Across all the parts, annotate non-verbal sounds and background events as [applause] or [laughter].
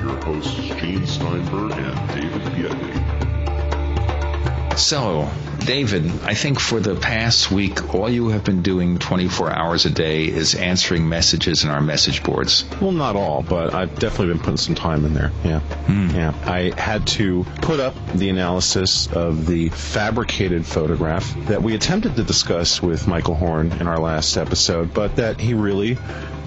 Your hosts Gene Steinberg and David Biedney. So, David, I think for the past week, all you have been doing 24 hours a day is answering messages in our message boards. Well, not all, but I've definitely been putting some time in there. Yeah. Hmm. Yeah. I had to put up the analysis of the fabricated photograph that we attempted to discuss with Michael Horn in our last episode, but that he really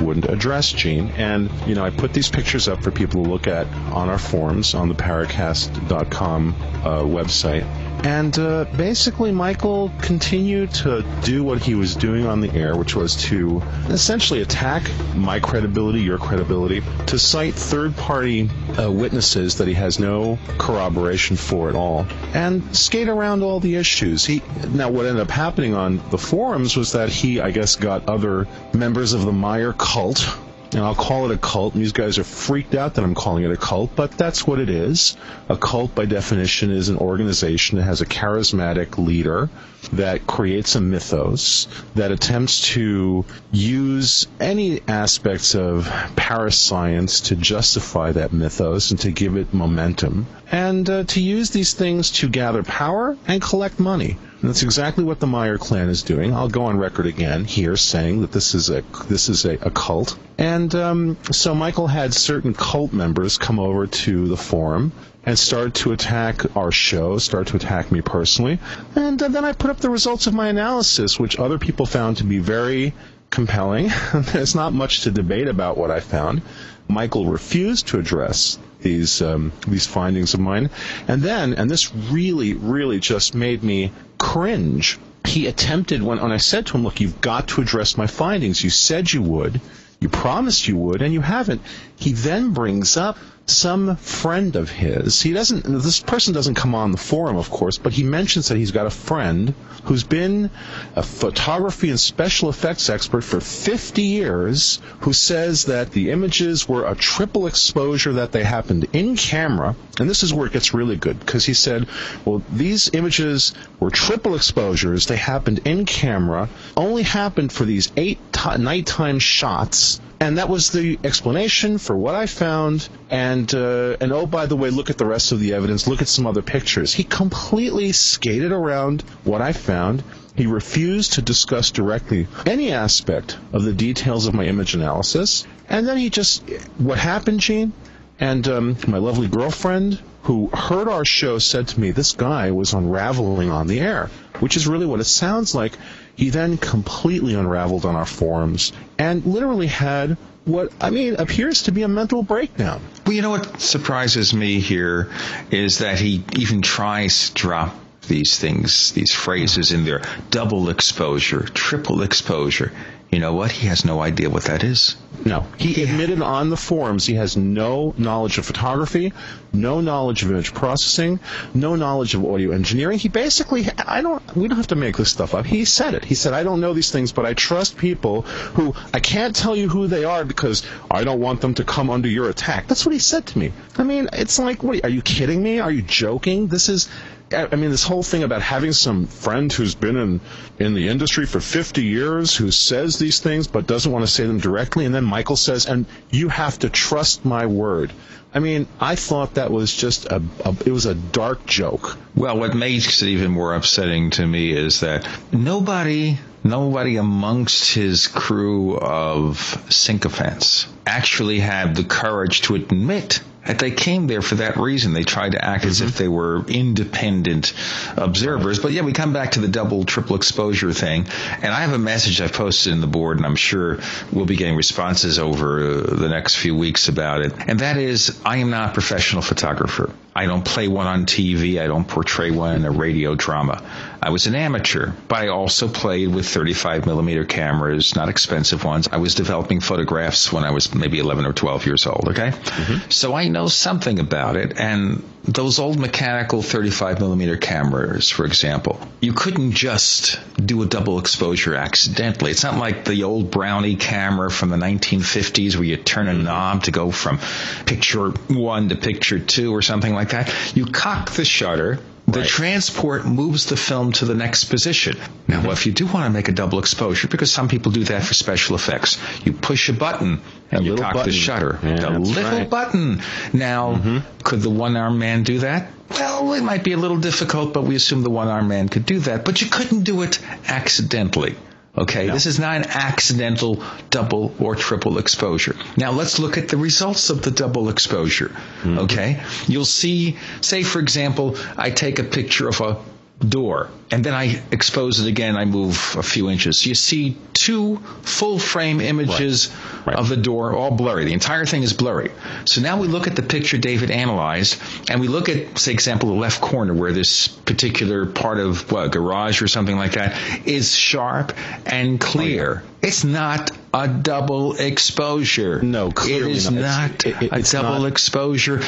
wouldn't address Gene. And, you know, I put these pictures up for people to look at on our forums on the paracast.com uh, website. And uh, basically, Michael continued to do what he was doing on the air, which was to essentially attack my credibility, your credibility, to cite third party uh, witnesses that he has no corroboration for at all, and skate around all the issues. He Now, what ended up happening on the forums was that he, I guess, got other members of the Meier cult and I'll call it a cult. And these guys are freaked out that I'm calling it a cult, but that's what it is. A cult, by definition, is an organization that has a charismatic leader that creates a mythos that attempts to use any aspects of parascience to justify that mythos and to give it momentum, and uh, to use these things to gather power and collect money. And that's exactly what the Meier clan is doing. I'll go on record again here saying that this is a this is a, a cult. And um, so Michael had certain cult members come over to the forum and started to attack our show, started to attack me personally. And uh, then I put up the results of my analysis, which other people found to be very compelling. [laughs] There's not much to debate about what I found. Michael refused to address these um, these findings of mine, and then, and this really, really just made me cringe. He attempted when, when I said to him, "Look, you've got to address my findings. You said you would, you promised you would, and you haven't." He then brings up some friend of his. He doesn't. This person doesn't come on the forum, of course, but he mentions that he's got a friend who's been a photography and special effects expert for 50 years, who says that the images were a triple exposure that they happened in camera. And this is where it gets really good because he said, "Well, these images were triple exposures. They happened in camera. Only happened for these eight t- nighttime shots." And that was the explanation for what I found. And uh, and oh, by the way, look at the rest of the evidence. Look at some other pictures. He completely skated around what I found. He refused to discuss directly any aspect of the details of my image analysis. And then he just, what happened, Gene? And um, my lovely girlfriend, who heard our show, said to me, "This guy was unraveling on the air," which is really what it sounds like. He then completely unraveled on our forums and literally had what I mean appears to be a mental breakdown. Well, you know what surprises me here is that he even tries to drop these things, these phrases in there double exposure, triple exposure. You know what? He has no idea what that is. No. He admitted on the forums he has no knowledge of photography, no knowledge of image processing, no knowledge of audio engineering. He basically, I don't, we don't have to make this stuff up. He said it. He said, I don't know these things, but I trust people who, I can't tell you who they are because I don't want them to come under your attack. That's what he said to me. I mean, it's like, what, are you kidding me? Are you joking? This is, I mean, this whole thing about having some friend who's been in in the industry for 50 years who says these things but doesn't want to say them directly, and then Michael says, "And you have to trust my word." I mean, I thought that was just a, a it was a dark joke. Well, what makes it even more upsetting to me is that nobody nobody amongst his crew of sycophants actually had the courage to admit that they came there for that reason. They tried to act as if they were independent observers. But yeah, we come back to the double, triple exposure thing. And I have a message I've posted in the board, and I'm sure we'll be getting responses over uh, the next few weeks about it. And that is, I am not a professional photographer. I don't play one on TV. I don't portray one in a radio drama. I was an amateur, but I also played with 35 millimeter cameras, not expensive ones. I was developing photographs when I was maybe 11 or 12 years old, okay? Mm-hmm. So I know something about it. And those old mechanical 35 millimeter cameras, for example, you couldn't just do a double exposure accidentally. It's not like the old Brownie camera from the 1950s where you turn a knob to go from picture one to picture two or something like that. You cock the shutter The Right. transport moves the film to the next position. Now, if you do want to make a double exposure, because some people do that for special effects, you push a button and you little cock the shutter. Yeah, a that's little right. Mm-hmm. button. Now, could the one-armed man do that? Well, it might be a little difficult, but we assume the one-armed man could do that. But you couldn't do it accidentally. Okay, this is not an accidental double or triple exposure. Now let's look at the results of the double exposure. Mm-hmm. Okay, you'll see, say for example, I take a picture of a door and then I expose it again. I move a few inches. You see two full frame images Right. of the door, all blurry. The entire thing is blurry. So now we look at the picture David analyzed, and we look at, say, example, the left corner where this particular part of what, garage or something like that is sharp and clear. Oh, it's not a double exposure. No, it clearly is not. not It's- it- a double not. exposure.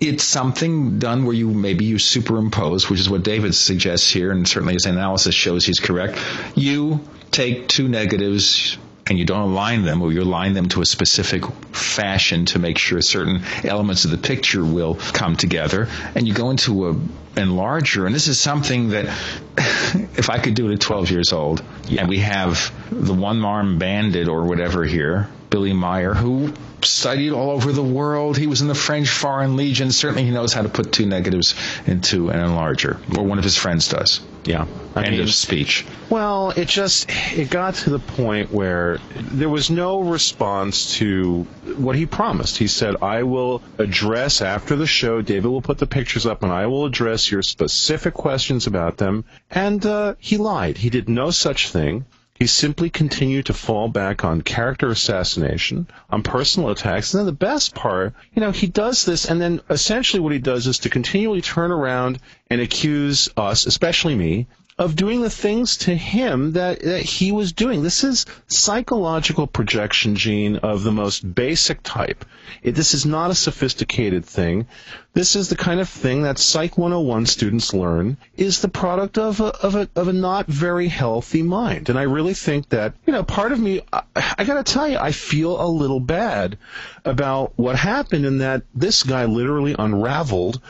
It's something done where you maybe you superimpose, which is what David suggests here, and certainly his analysis shows he's correct. You take two negatives and you don't align them, or you align them to a specific fashion to make sure certain elements of the picture will come together, and you go into a enlarger. And this is something that, [laughs] if I could do it at 12 years old, yeah. and we have the one arm bandit or whatever here, Billy Meier, who studied all over the world. He was in the French Foreign Legion. Certainly, he knows how to put two negatives into an enlarger, or one of his friends does. Yeah. I End mean, of speech. Well, it just it got to the point where there was no response to what he promised. He said, "I will address after the show. David will put the pictures up, and I will address your specific questions about them." And uh, he lied. He did no such thing. He simply continued to fall back on character assassination, on personal attacks. And then the best part, you know, he does this, and then essentially what he does is to continually turn around and accuse us, especially me, of doing the things to him that, that he was doing. This is psychological projection, Gene, of the most basic type. It, this is not a sophisticated thing. This is the kind of thing that Psych 101 students learn is the product of a, of a, of a not very healthy mind. And I really think that, you know, part of me, I, I gotta tell you, I feel a little bad about what happened in that this guy literally unraveled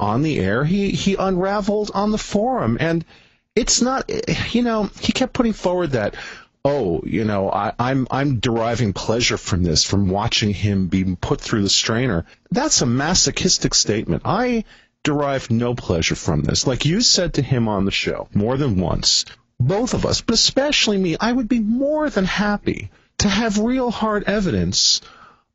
on the air. He, he unraveled on the forum. And it's not, you know, he kept putting forward that, oh, you know, I, I'm I'm deriving pleasure from this, from watching him be put through the strainer. That's a masochistic statement. I derive no pleasure from this. Like you said to him on the show more than once, both of us, but especially me, I would be more than happy to have real hard evidence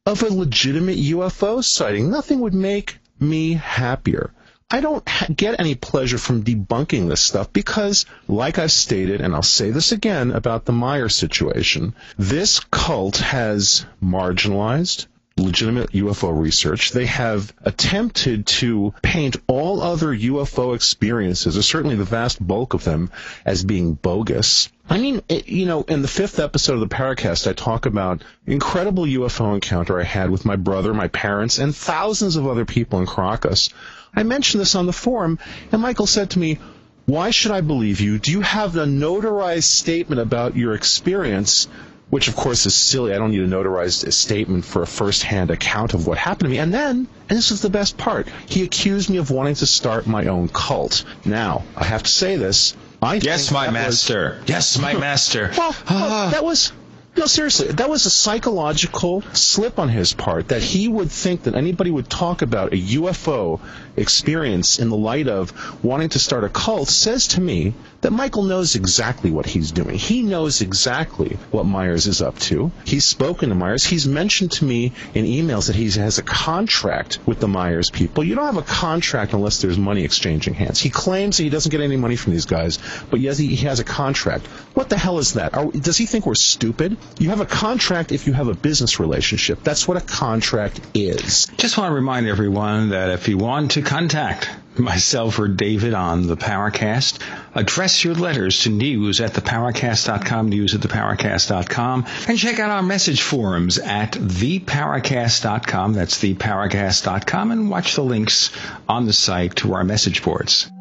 of a legitimate UFO sighting. Nothing would make me happier. I don't get any pleasure from debunking this stuff because, like I've stated, and I'll say this again about the Meier situation, this cult has marginalized legitimate UFO research. They have attempted to paint all other UFO experiences, or certainly the vast bulk of them, as being bogus. I mean, it, you know, in the fifth episode of the Paracast, I talk about incredible UFO encounter I had with my brother, my parents, and thousands of other people in Caracas. I mentioned this on the forum, and Michael said to me, why should I believe you? Do you have a notarized statement about your experience? Which, of course, is silly. I don't need a notarized statement for a first-hand account of what happened to me. And then, and this is the best part, he accused me of wanting to start my own cult. Now, I have to say this. I Yes, my that was- master. Yes, my [laughs] master. well, Ah. that was no seriously. That was a psychological slip on his part that he would think that anybody would talk about a UFO experience in the light of wanting to start a cult says to me that Michael knows exactly what he's doing. He knows exactly what Myers is up to. He's spoken to Myers. He's mentioned to me in emails that he has a contract with the Myers people. You don't have a contract unless there's money exchanging hands. He claims that he doesn't get any money from these guys, but yes, he, has a contract. What the hell is that? Are, does he think we're stupid? You have a contract if you have a business relationship. That's what a contract is. Just want to remind everyone that if you want to contact myself or David on the Paracast, address your letters to news at theparacast.com, news at theparacast.com, and check out our message forums at theparacast.com. That's theparacast.com, and watch the links on the site to our message boards.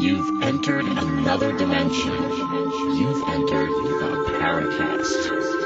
You've entered another dimension. You've entered the Paracast.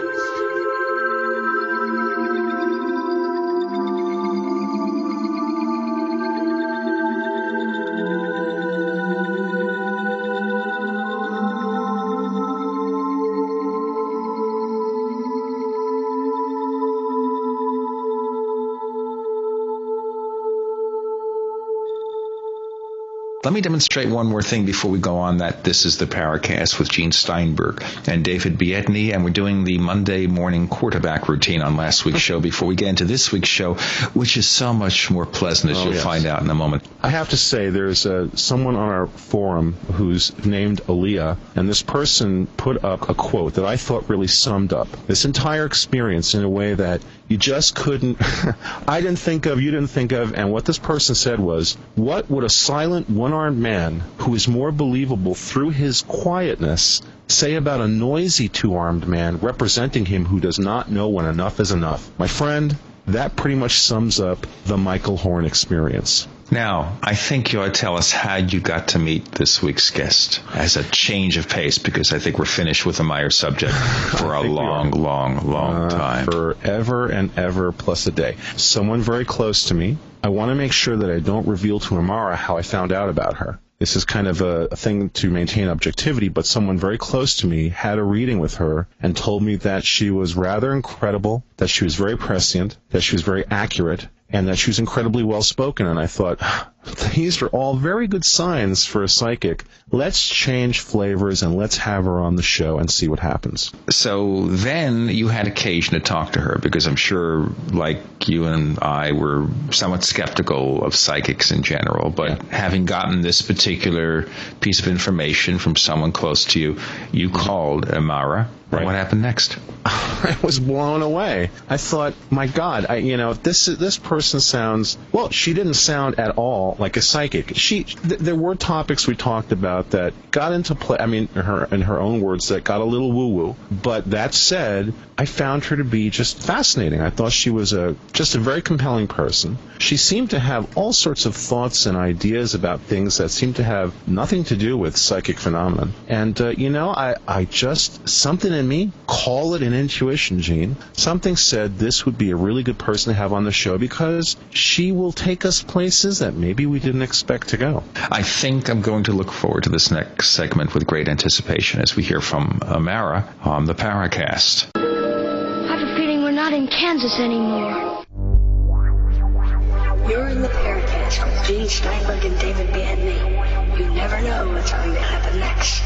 Let me demonstrate one more thing before we go on that this is the Paracast with Gene Steinberg and David Biedney, and we're doing the Monday morning quarterback routine on last week's show before we get into this week's show, which is so much more pleasant, as Oh, you'll yes. find out in a moment. I have to say, there's uh, someone on our forum who's named Aaliyah, and this person put up a quote that I thought really summed up this entire experience in a way that you just couldn't, [laughs] I didn't think of, you didn't think of, and what this person said was, what would a silent one-armed man who is more believable through his quietness say about a noisy two-armed man representing him who does not know when enough is enough? My friend, that pretty much sums up the Michael Horn experience. Now, I think you ought to tell us how you got to meet this week's guest as a change of pace, because I think we're finished with the Meier subject [laughs] for a long, long, long Uh, time. Forever and ever plus a day. Someone very close to me. I want to make sure that I don't reveal to Imara how I found out about her. This is kind of a, thing to maintain objectivity, but someone very close to me had a reading with her and told me that she was rather incredible, that she was very prescient, that she was very accurate, and that she was incredibly well spoken. And I thought, [sighs] these are all very good signs for a psychic. Let's change flavors and let's have her on the show and see what happens. So then you had occasion to talk to her because I'm sure, like you and I, were somewhat skeptical of psychics in general. But having gotten this particular piece of information from someone close to you, you called Imara. Right. What happened next? [laughs] I was blown away. I thought, my God, I, you know, this this person sounds well. She didn't sound at all like a psychic. She, th- there were topics we talked about that got into play. I mean, her in her own words, that got a little woo woo. But that said, I found her to be just fascinating. I thought she was a just a very compelling person. She seemed to have all sorts of thoughts and ideas about things that seemed to have nothing to do with psychic phenomenon. And uh, you know, I I just something in me call it an intuition, Gene. Something said this would be a really good person to have on the show because she will take us places that maybe we didn't expect to go. I think I'm going to look forward to this next segment with great anticipation as we hear from Imara on the Paracast. Not in Kansas anymore. You're in the Paracast with Gene Steinberg and David Biedney. You never know what's going to happen next.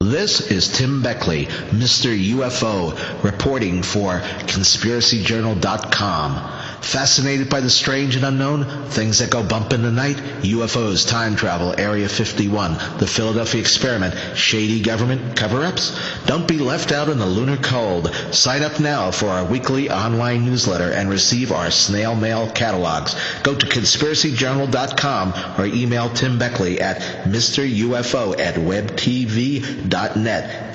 This is Tim Beckley, Mr. UFO, reporting for ConspiracyJournal.com. Fascinated by the strange and unknown, things that go bump in the night, UFOs, time travel, Area 51, the Philadelphia experiment, shady government cover-ups? Don't be left out in the lunar cold. Sign up now for our weekly online newsletter and receive our snail mail catalogs. Go to conspiracyjournal.com or email Tim Beckley at MrUFO at webtv.net.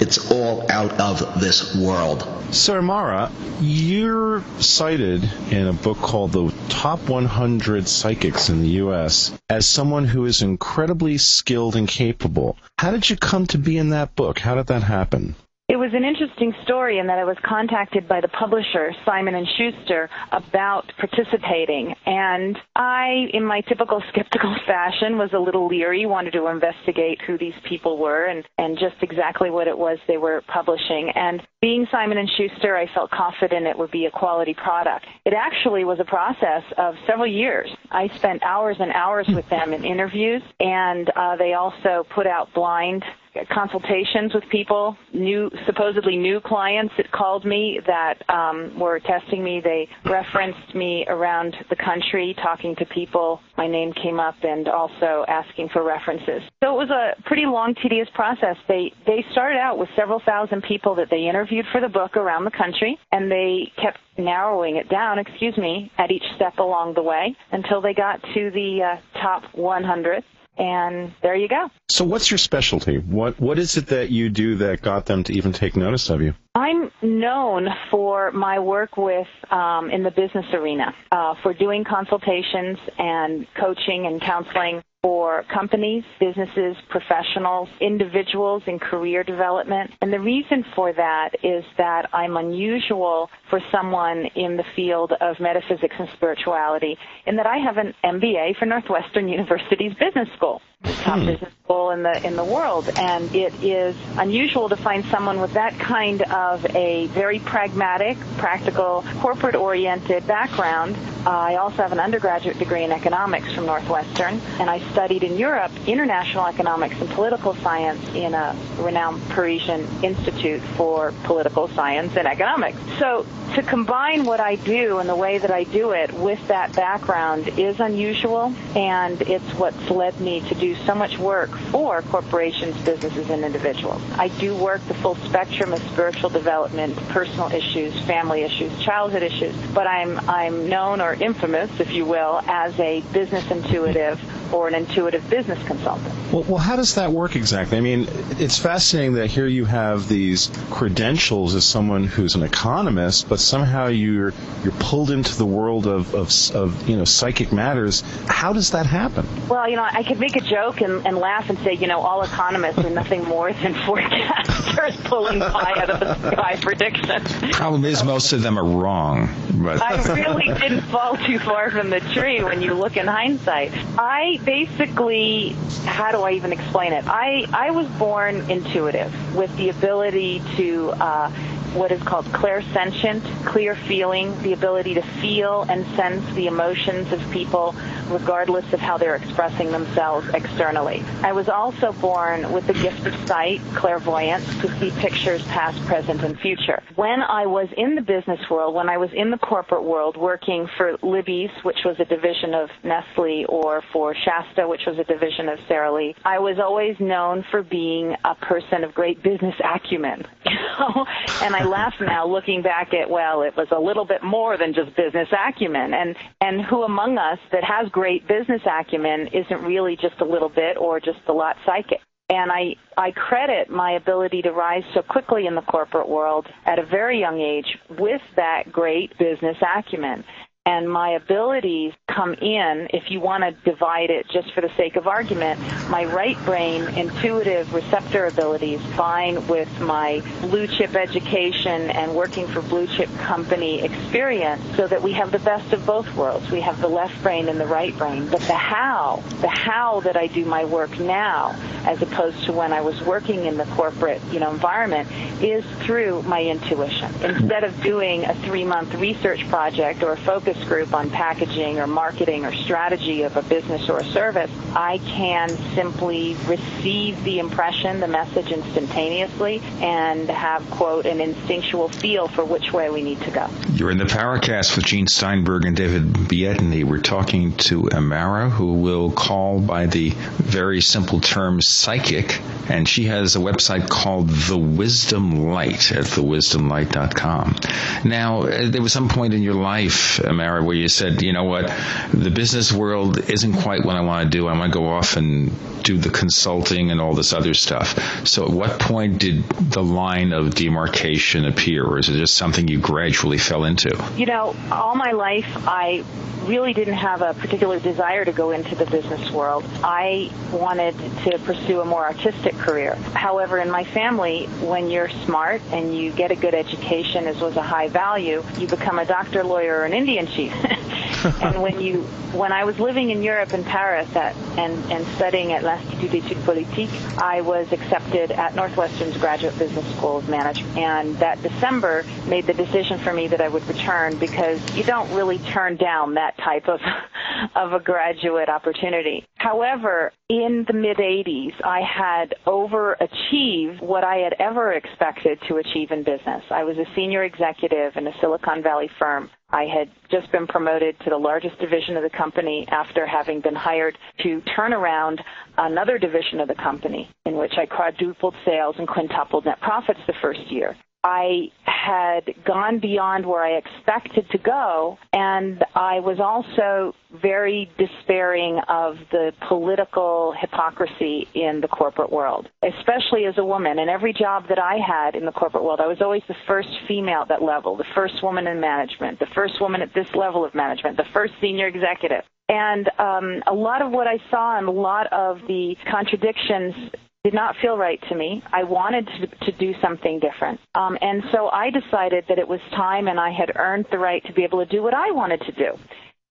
It's all out of this world. So, Imara, you're cited in a book called The Top 100 Psychics in the U.S. as someone who is incredibly skilled and capable. How did you come to be in that book? How did that happen? It was an interesting story in that I was contacted by the publisher Simon and Schuster about participating, and I, in my typical skeptical [laughs] fashion, was a little leery, wanted to investigate who these people were and and just exactly what it was they were publishing. And being Simon and Schuster, I felt confident it would be a quality product. It actually was a process of several years. I spent hours and hours with them in interviews, and uh, they also put out blind consultations with people, new supposedly new clients that called me that um, were testing me. They referenced me around the country, talking to people. My name came up, and also asking for references. So it was a pretty long, tedious process. They they started out with several thousand people that they interviewed for the book around the country, and they kept narrowing it down, excuse me, at each step along the way until they got to the uh, top 100. And there you go. So, what's your specialty? What What is it that you do that got them to even take notice of you? I'm known for my work with um, in the business arena, uh, for doing consultations and coaching and counseling for companies, businesses, professionals, individuals in career development. And the reason for that is that I'm unusual for someone in the field of metaphysics and spirituality in that I have an MBA from Northwestern University's business school, the top business school in the in the world, and it is unusual to find someone with that kind of a very pragmatic, practical, corporate-oriented background. Uh, I also have an undergraduate degree in economics from Northwestern, and I studied in Europe international economics and political science in a renowned Parisian institute for political science and economics. So to combine what I do and the way that I do it with that background is unusual, and it's what's led me to do so much work for corporations, businesses, and individuals. I do work the full spectrum of spiritual development, personal issues, family issues, childhood issues, but I'm I'm known or infamous, if you will, as a business intuitive or an intuitive business consultant. Well, well, how does that work exactly? I mean, it's fascinating that here you have these credentials as someone who's an economist, but somehow you're you're pulled into the world of, of, of you know psychic matters. How does that happen? Well, you know, I could make a joke and, and laugh and say, you know, all economists are nothing more than [laughs] forecasters pulling pie out of the sky predictions. Problem is, most of them are wrong. But I really didn't fall too far from the tree when you look in hindsight. I basically, how do I even explain it? I, I was born intuitive with the ability to uh, what is called clairsentient, clear feeling, the ability to feel and sense the emotions of people regardless of how they're expressing themselves externally. I was also born with the gift of sight, clairvoyance, to see pictures past, present, and future. When I was in the business world, when I was in the corporate world working for Libby's, which was a division of Nestle, or for Shasta, which was a division of Sara Lee, I was always known for being a person of great business acumen. [laughs] And I laugh now looking back at, well, it was a little bit more than just business acumen. And, and who among us that has great business acumen isn't really just a little bit or just a lot psychic. And I, I credit my ability to rise so quickly in the corporate world at a very young age with that great business acumen and my abilities come in, if you want to divide it just for the sake of argument, my right brain intuitive receptor abilities fine with my blue chip education and working for blue chip company experience so that we have the best of both worlds. We have the left brain and the right brain. But the how, the how that I do my work now as opposed to when I was working in the corporate, you know, environment is through my intuition. Instead of doing a three month research project or a focus focus group on packaging or marketing or strategy of a business or a service, I can simply receive the impression, the message instantaneously, and have, quote, an instinctual feel for which way we need to go. You're in the Paracast with Gene Steinberg and David Biedney. We're talking to Imara, who will call by the very simple term psychic, and she has a website called The Wisdom Light at thewisdomlight.com. Now, uh, there was some point in your life, Imara, Where you said, you know what, the business world isn't quite what I want to do. I want to go off and do the consulting and all this other stuff. So, at what point did the line of demarcation appear, or is it just something you gradually fell into? You know, all my life, I really didn't have a particular desire to go into the business world. I wanted to pursue a more artistic career. However, in my family, when you're smart and you get a good education, as was a high value, you become a doctor, lawyer, or an Indian [laughs] and when you, when I was living in Europe in Paris at, and, and studying at l'Institut d'études politiques, I was accepted at Northwestern's Graduate Business School of Management. And that December made the decision for me that I would return because you don't really turn down that type of, [laughs] of a graduate opportunity. However, in the mid 80s, I had overachieved what I had ever expected to achieve in business. I was a senior executive in a Silicon Valley firm. I had just been promoted to the largest division of the company after having been hired to turn around another division of the company in which I quadrupled sales and quintupled net profits the first year. I had gone beyond where I expected to go, and I was also very despairing of the political hypocrisy in the corporate world, especially as a woman. In every job that I had in the corporate world, I was always the first female at that level, the first woman in management, the first woman at this level of management, the first senior executive. And um, a lot of what I saw and a lot of the contradictions did not feel right to me. I wanted to, to do something different. Um, and so I decided that it was time and I had earned the right to be able to do what I wanted to do.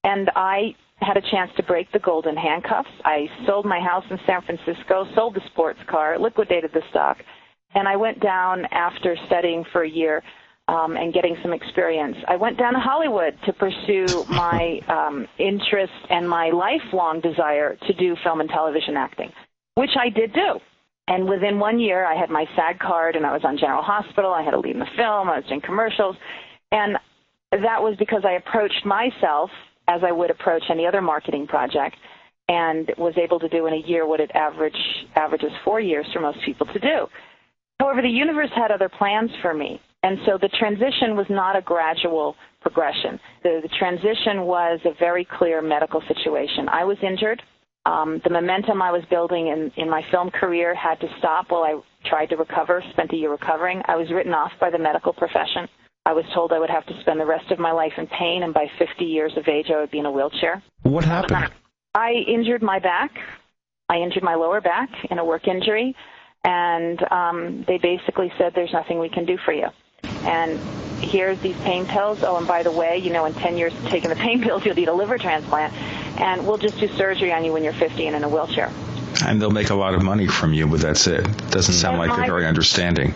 And I had a chance to break the golden handcuffs. I sold my house in San Francisco, sold the sports car, liquidated the stock, and I went down after studying for a year um, and getting some experience. I went down to Hollywood to pursue my um, interest and my lifelong desire to do film and television acting, which I did do. And within one year, I had my SAG card and I was on General Hospital. I had a lead in the film. I was doing commercials. And that was because I approached myself as I would approach any other marketing project and was able to do in a year what it average averages four years for most people to do. However, the universe had other plans for me. And so the transition was not a gradual progression. The, the transition was a very clear medical situation. I was injured. Um, the momentum I was building in, in my film career had to stop while I tried to recover, spent a year recovering. I was written off by the medical profession. I was told I would have to spend the rest of my life in pain, and by 50 years of age, I would be in a wheelchair. What happened? I injured my back. I injured my lower back in a work injury, and um, they basically said, There's nothing we can do for you and here's these pain pills. Oh, and by the way, you know, in 10 years taking the pain [laughs] pills, you'll need a liver transplant, and we'll just do surgery on you when you're 50 and in a wheelchair. And they'll make a lot of money from you, but that's it. Doesn't sound like they're very understanding.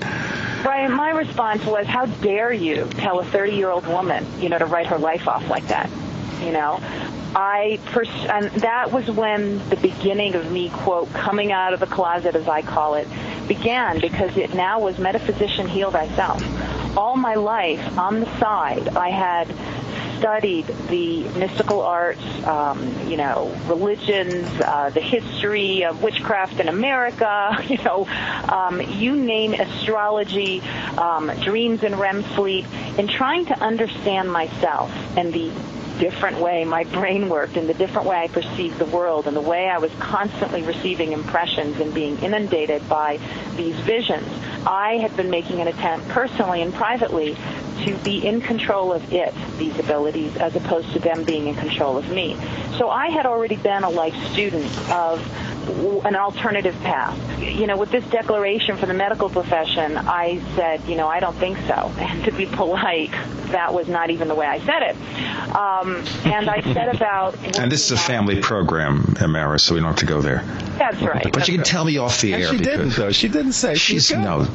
Right. My response was, "How dare you tell a 30-year-old woman, you know, to write her life off like that?" You know, I pers- and that was when the beginning of me quote coming out of the closet as I call it began because it now was metaphysician heal thyself all my life on the side, I had studied the mystical arts, um, you know, religions, uh, the history of witchcraft in America, [laughs] you know, um, you name astrology, um, dreams and REM sleep, in trying to understand myself and the different way my brain worked and the different way I perceived the world and the way I was constantly receiving impressions and being inundated by these visions. I had been making an attempt personally and privately to be in control of it, these abilities, as opposed to them being in control of me. So I had already been a life student of an alternative path. You know, with this declaration for the medical profession, I said, you know, I don't think so. [laughs] And to be polite, that was not even the way I said it. Um, Um, and I said about. [laughs] and this is a family program, Imara, so we don't have to go there. That's right. But that's you can right. tell me off the And air. she didn't, though. She didn't say She's good. no.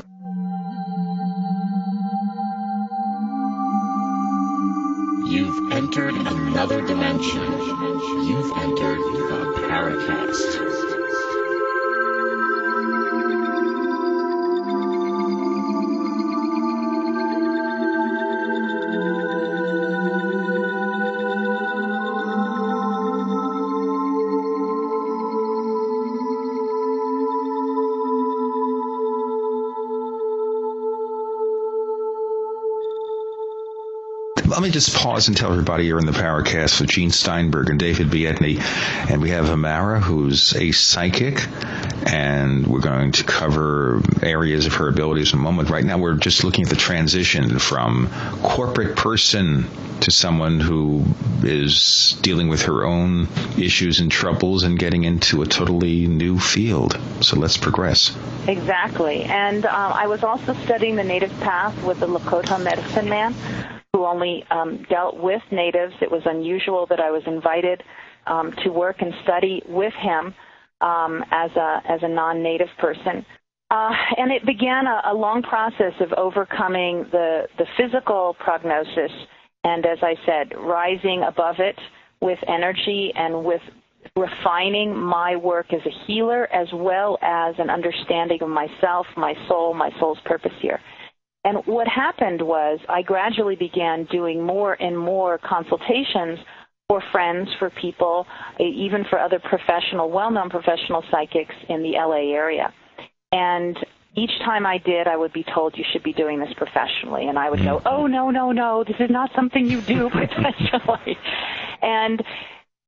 You've entered another dimension. You've entered the Paracast. Me just pause and tell everybody you're in the Paracast with Gene Steinberg and David Biedney. And we have Imara, who's a psychic, and we're going to cover areas of her abilities in a moment. Right now, we're just looking at the transition from corporate person to someone who is dealing with her own issues and troubles and getting into a totally new field. So let's progress. Exactly. And um, I was also studying the native path with the Lakota medicine man who only um, dealt with natives. It was unusual that I was invited um, to work and study with him um, as a as a non-native person. Uh, and it began a, a long process of overcoming the the physical prognosis, and as I said, rising above it with energy and with refining my work as a healer as well as an understanding of myself, my soul, my soul's purpose here. And what happened was I gradually began doing more and more consultations for friends, for people, even for other professional, well-known professional psychics in the LA area. And each time I did, I would be told you should be doing this professionally, and I would go, mm-hmm. "Oh no, no, no, this is not something you do professionally." [laughs] and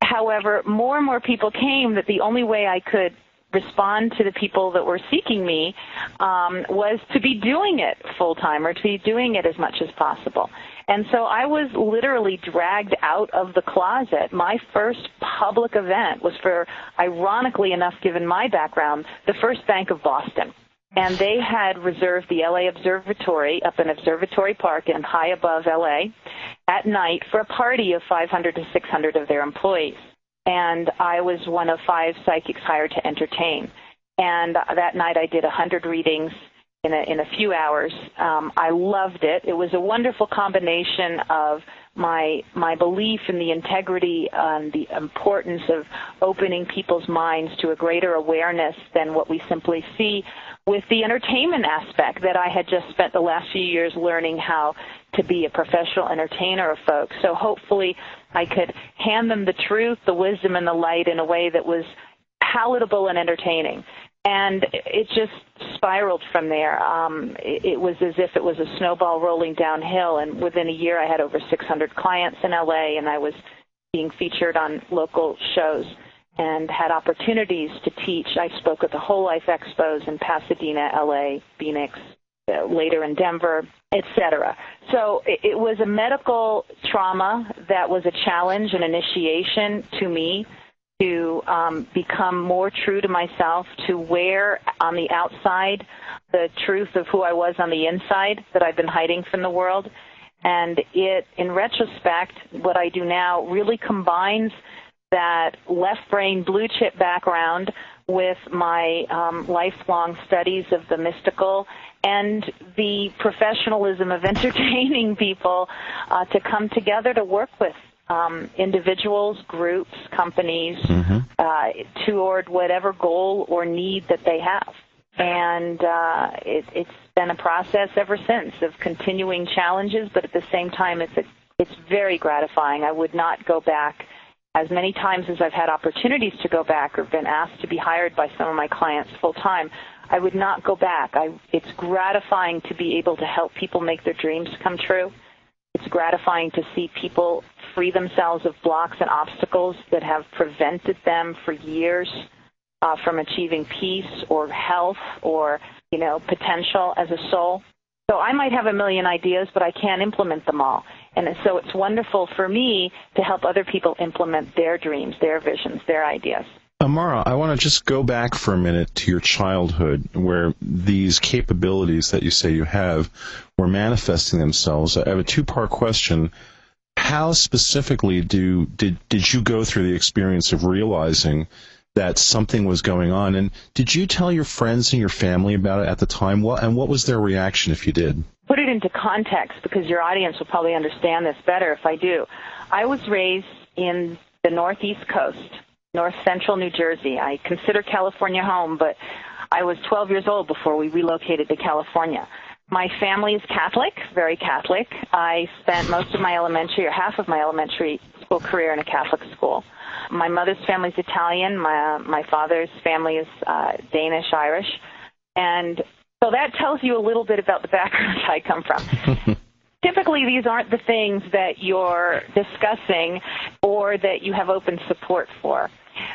however, more and more people came that the only way I could respond to the people that were seeking me um, was to be doing it full time or to be doing it as much as possible. And so I was literally dragged out of the closet. My first public event was for, ironically enough, given my background, the First Bank of Boston. And they had reserved the LA Observatory up in Observatory Park and high above LA at night for a party of 500 to 600 of their employees. And I was one of five psychics hired to entertain. And that night I did a 100 readings in a, in a few hours. Um, I loved it. It was a wonderful combination of my my belief in the integrity and the importance of opening people's minds to a greater awareness than what we simply see with the entertainment aspect that I had just spent the last few years learning how to be a professional entertainer of folks. So hopefully I could hand them the truth, the wisdom, and the light in a way that was palatable and entertaining. And it just spiraled from there. Um, it, it was as if it was a snowball rolling downhill. And within a year, I had over 600 clients in LA, and I was being featured on local shows and had opportunities to teach. I spoke at the Whole Life Expos in Pasadena, LA, Phoenix, later in Denver, etc. So it, it was a medical trauma that was a challenge, an initiation to me to um, become more true to myself, to wear on the outside the truth of who I was on the inside that I've been hiding from the world. And it, in retrospect, what I do now really combines that left brain blue chip background with my um, lifelong studies of the mystical and the professionalism of [laughs] entertaining people uh, to come together to work with um, individuals, groups, companies mm-hmm. uh, toward whatever goal or need that they have. And uh, it, it's been a process ever since of continuing challenges, but at the same time, it's a, it's very gratifying. I would not go back as many times as I've had opportunities to go back or been asked to be hired by some of my clients full time. I would not go back. I, it's gratifying to be able to help people make their dreams come true. It's gratifying to see people free themselves of blocks and obstacles that have prevented them for years uh, from achieving peace or health or you know potential as a soul. So I might have a million ideas, but I can't implement them all. And so it's wonderful for me to help other people implement their dreams, their visions, their ideas. Imara, I want to just go back for a minute to your childhood where these capabilities that you say you have were manifesting themselves. I have a two part question. How specifically do did did you go through the experience of realizing that something was going on? And did you tell your friends and your family about it at the time? What and what was their reaction if you did? Put it into context because your audience will probably understand this better if I do. I was raised in the Northeast Coast north central New Jersey. I consider California home, but I was 12 years old before we relocated to California. My family is Catholic, very Catholic. I spent most of my elementary or half of my elementary school career in a Catholic school. My mother's family is Italian. My my father's family is uh, Danish Irish, and so that tells you a little bit about the background [laughs] I come from. [laughs] typically these aren't the things that you're discussing or that you have open support for.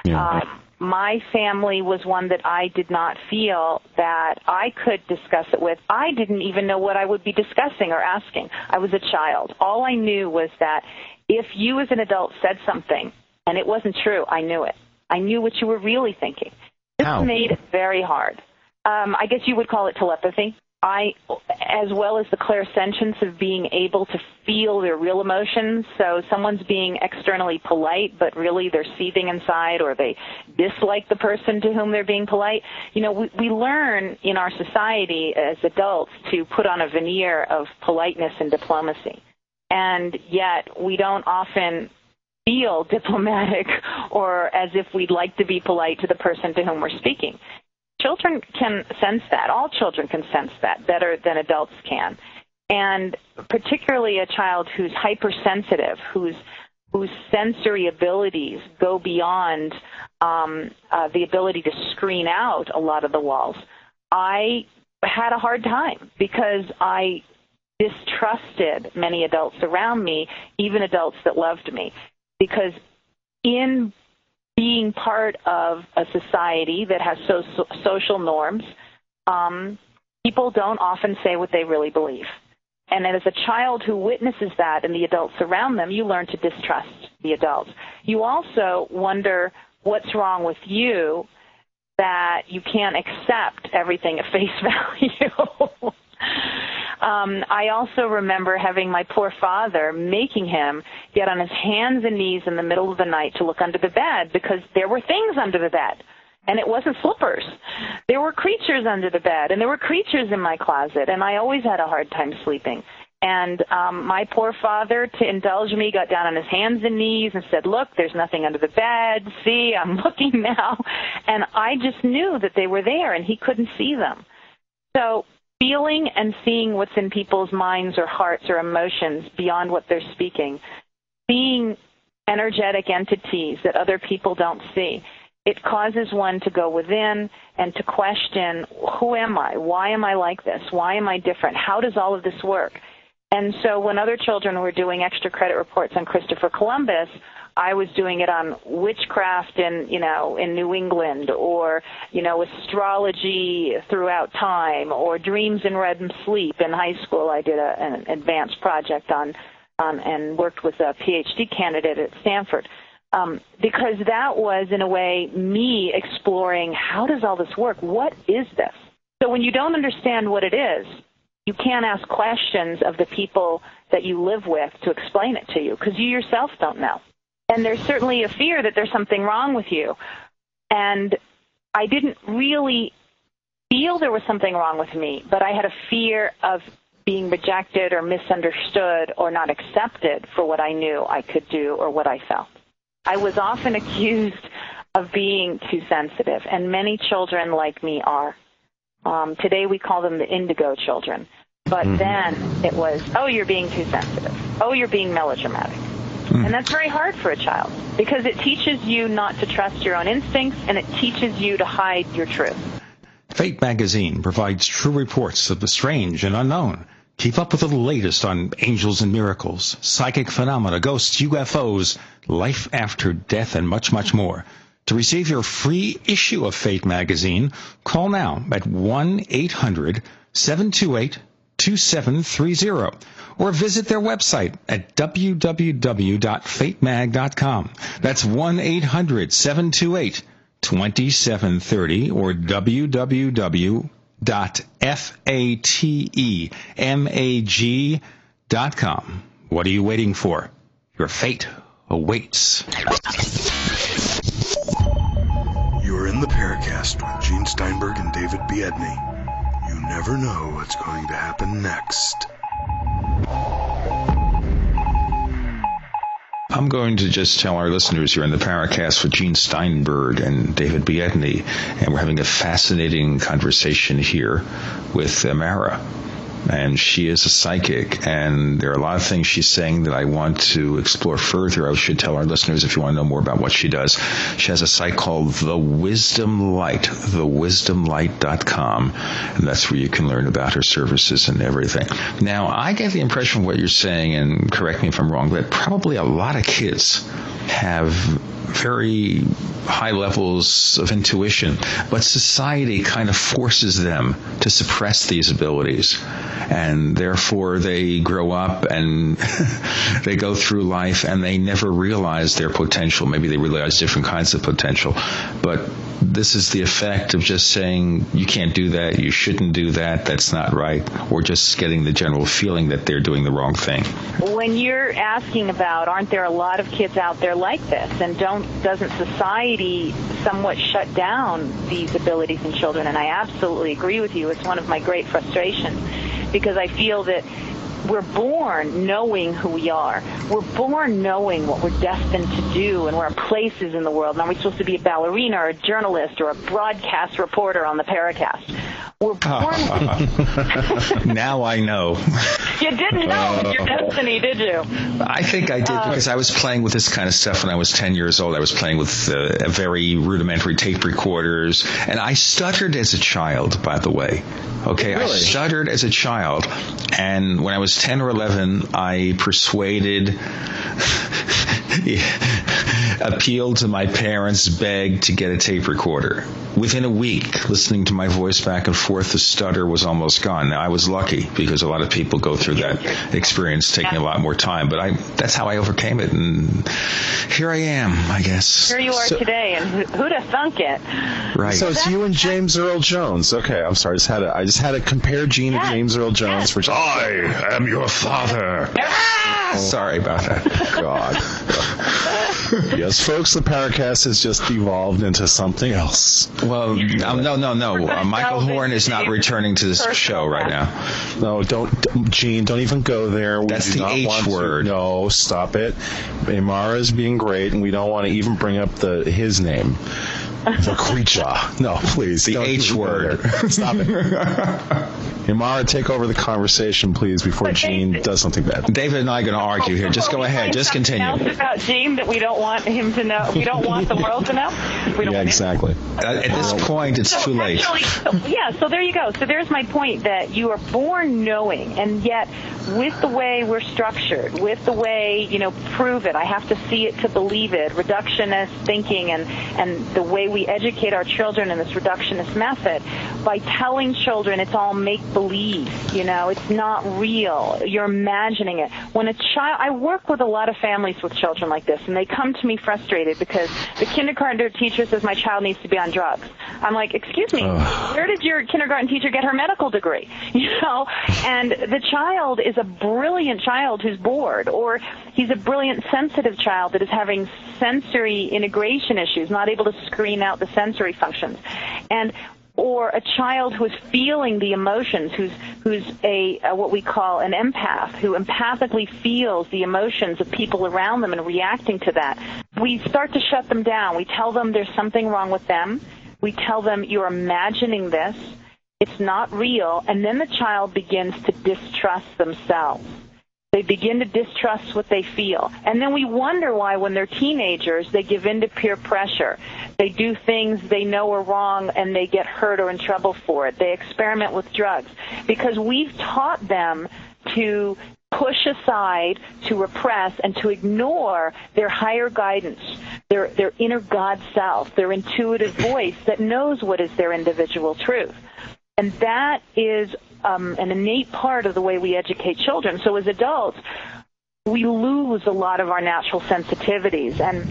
Yeah. Uh, my family was one that I did not feel that I could discuss it with. I didn't even know what I would be discussing or asking. I was a child. All I knew was that if you as an adult said something and it wasn't true, I knew it. I knew what you were really thinking. This How? made it very hard. Um, I guess you would call it telepathy. I, as well as the clairsentience of being able to feel their real emotions. So someone's being externally polite, but really they're seething inside, or they dislike the person to whom they're being polite. You know, we, we learn in our society as adults to put on a veneer of politeness and diplomacy, and yet we don't often feel diplomatic [laughs] or as if we'd like to be polite to the person to whom we're speaking. Children can sense that. All children can sense that better than adults can. And particularly a child who's hypersensitive, whose whose sensory abilities go beyond um, uh, the ability to screen out a lot of the walls. I had a hard time because I distrusted many adults around me, even adults that loved me, because in being part of a society that has so, so, social norms, um, people don't often say what they really believe. And as a child who witnesses that and the adults around them, you learn to distrust the adults. You also wonder what's wrong with you that you can't accept everything at face [laughs] value. Um, I also remember having my poor father making him get on his hands and knees in the middle of the night to look under the bed because there were things under the bed. And it wasn't slippers. There were creatures under the bed, and there were creatures in my closet, and I always had a hard time sleeping. And um, my poor father, to indulge me, got down on his hands and knees and said, Look, there's nothing under the bed. See, I'm [laughs] looking now. And I just knew that they were there, and he couldn't see them. So, feeling and seeing what's in people's minds or hearts or emotions beyond what they're speaking, being energetic entities that other people don't see it causes one to go within and to question who am I? Why am I like this? Why am I different? How does all of this work? And so when other children were doing extra credit reports on Christopher Columbus, I was doing it on witchcraft in, you know, in New England or, you know, astrology throughout time or dreams in REM sleep. In high school, I did a, an advanced project on, um, and worked with a PhD candidate at Stanford um, because that was, in a way, me exploring how does all this work? What is this? So when you don't understand what it is, you can't ask questions of the people that you live with to explain it to you because you yourself don't know. And there's certainly a fear that there's something wrong with you. And I didn't really feel there was something wrong with me, but I had a fear of being rejected or misunderstood or not accepted for what I knew I could do or what I felt. I was often accused of being too sensitive, and many children like me are. Um, today we call them the indigo children. But mm-hmm. then it was, oh, you're being too sensitive. Oh, you're being melodramatic. Mm. And that's very hard for a child because it teaches you not to trust your own instincts and it teaches you to hide your truth. Fate magazine provides true reports of the strange and unknown Keep up with the latest on angels and miracles, psychic phenomena, ghosts, UFOs, life after death, and much, much more. To receive your free issue of Fate magazine, call now at 1-800-728-2730 or visit their website at www.fatemag.com. That's 1-800-728-2730 or www dot f a t e m a g dot com. What are you waiting for? Your fate awaits. You're in the Paracast with Gene Steinberg and David Biedney. You never know what's going to happen next. I'm going to just tell our listeners you're in the Paracast with Gene Steinberg and David Biedney, and we're having a fascinating conversation here with Imara and she is a psychic, and there are a lot of things she's saying that I want to explore further. I should tell our listeners if you want to know more about what she does. She has a site called The Wisdom Light, thewisdomlight.com, and that's where you can learn about her services and everything. Now, I get the impression what you're saying, and correct me if I'm wrong, that probably a lot of kids have very high levels of intuition, but society kind of forces them to suppress these abilities. And therefore they grow up and [laughs] they go through life and they never realize their potential. Maybe they realize different kinds of potential, but this is the effect of just saying you can't do that, you shouldn't do that, that's not right, or just getting the general feeling that they're doing the wrong thing. When you're asking about, aren't there a lot of kids out there like this, and don't doesn't society somewhat shut down these abilities in children? And I absolutely agree with you. It's one of my great frustrations because I feel that we're born knowing who we are. We're born knowing what we're destined to do and where our place is in the world. And are we supposed to be a ballerina or a journalist or a broadcast reporter on the Paracast? We're [laughs] born. now I know. [laughs] You didn't know your destiny, did you? I think I did uh, because I was playing with this kind of stuff when I was 10 years old. I was playing with uh, very rudimentary tape recorders, and I stuttered as a child, by the way. Okay, really? I stuttered as a child, and when I was 10 or 11, I persuaded [laughs] appealed to my parents, begged to get a tape recorder. Within a week, listening to my voice back and forth, the stutter was almost gone. Now I was lucky because a lot of people go through that experience taking a lot more time, but I that's how I overcame it, and here I am, I guess. Here you are So- today, and who- who'd have thunk it? Right. So it's you and James Earl Jones. Okay, I'm sorry. I just had to, I just had to compare Gene to Yes, James Earl Jones yes. for I am your father. Sorry about that. [laughs] God. [laughs] [laughs] yes, folks, the Paracast has just evolved into something else. Well, um, no, no, no. Uh, Michael Horn is not returning to this show right now. No, don't, don't- Gene. Don't even go there. We That's do the not H want to- word. no, stop it. Imara is being great, and we don't want to even bring up the his name, the creature. No, please. The don't H even word. Stop it. [laughs] Imara, take over the conversation, please, before But Gene David- does something bad. David and I are going to argue here. Just go ahead. Just Something else continue. about Gene that we don't want him to know. We don't want the [laughs] world to know. We don't Yeah, want him- exactly. Uh, At this point, it's So too late. actually- so- yeah, so there you go. So there's my point that you are born knowing, and yet with the way we're structured, with the way, you know, prove it, I have to see it to believe it, reductionist thinking and, and the way we educate our children in this reductionist method, by telling children it's all make believe, you know, it's not real. You're imagining it. When a child, I work with a lot of families with children like this, and they come to me frustrated because the kindergarten teacher says my child needs to be on drugs. I'm like, excuse me, where did your kindergarten teacher get her medical degree? [laughs] You know, and the child is a brilliant child who's bored, or he's a brilliant sensitive child that is having sensory integration issues, not able to screen out the sensory functions. And or a child who is feeling the emotions, who's who's a, a what we call an empath, who empathically feels the emotions of people around them and reacting to that. We start to shut them down. We tell them there's something wrong with them. We tell them you're imagining this. It's not real, and then the child begins to distrust themselves. They begin to distrust what they feel. And then we wonder why, when they're teenagers, they give in to peer pressure. They do things they know are wrong and they get hurt or in trouble for it. They experiment with drugs. Because we've taught them to push aside, to repress, and to ignore their higher guidance, their, their inner God self, their intuitive voice that knows what is their individual truth. And that is um, an innate part of the way we educate children. So as adults, we lose a lot of our natural sensitivities. And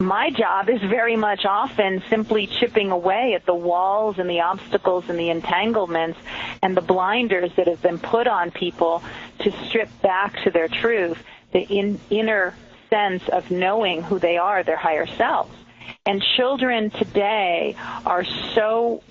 my job is very much often simply chipping away at the walls and the obstacles and the entanglements and the blinders that have been put on people to strip back to their truth, the in, inner sense of knowing who they are, their higher selves. And children today are so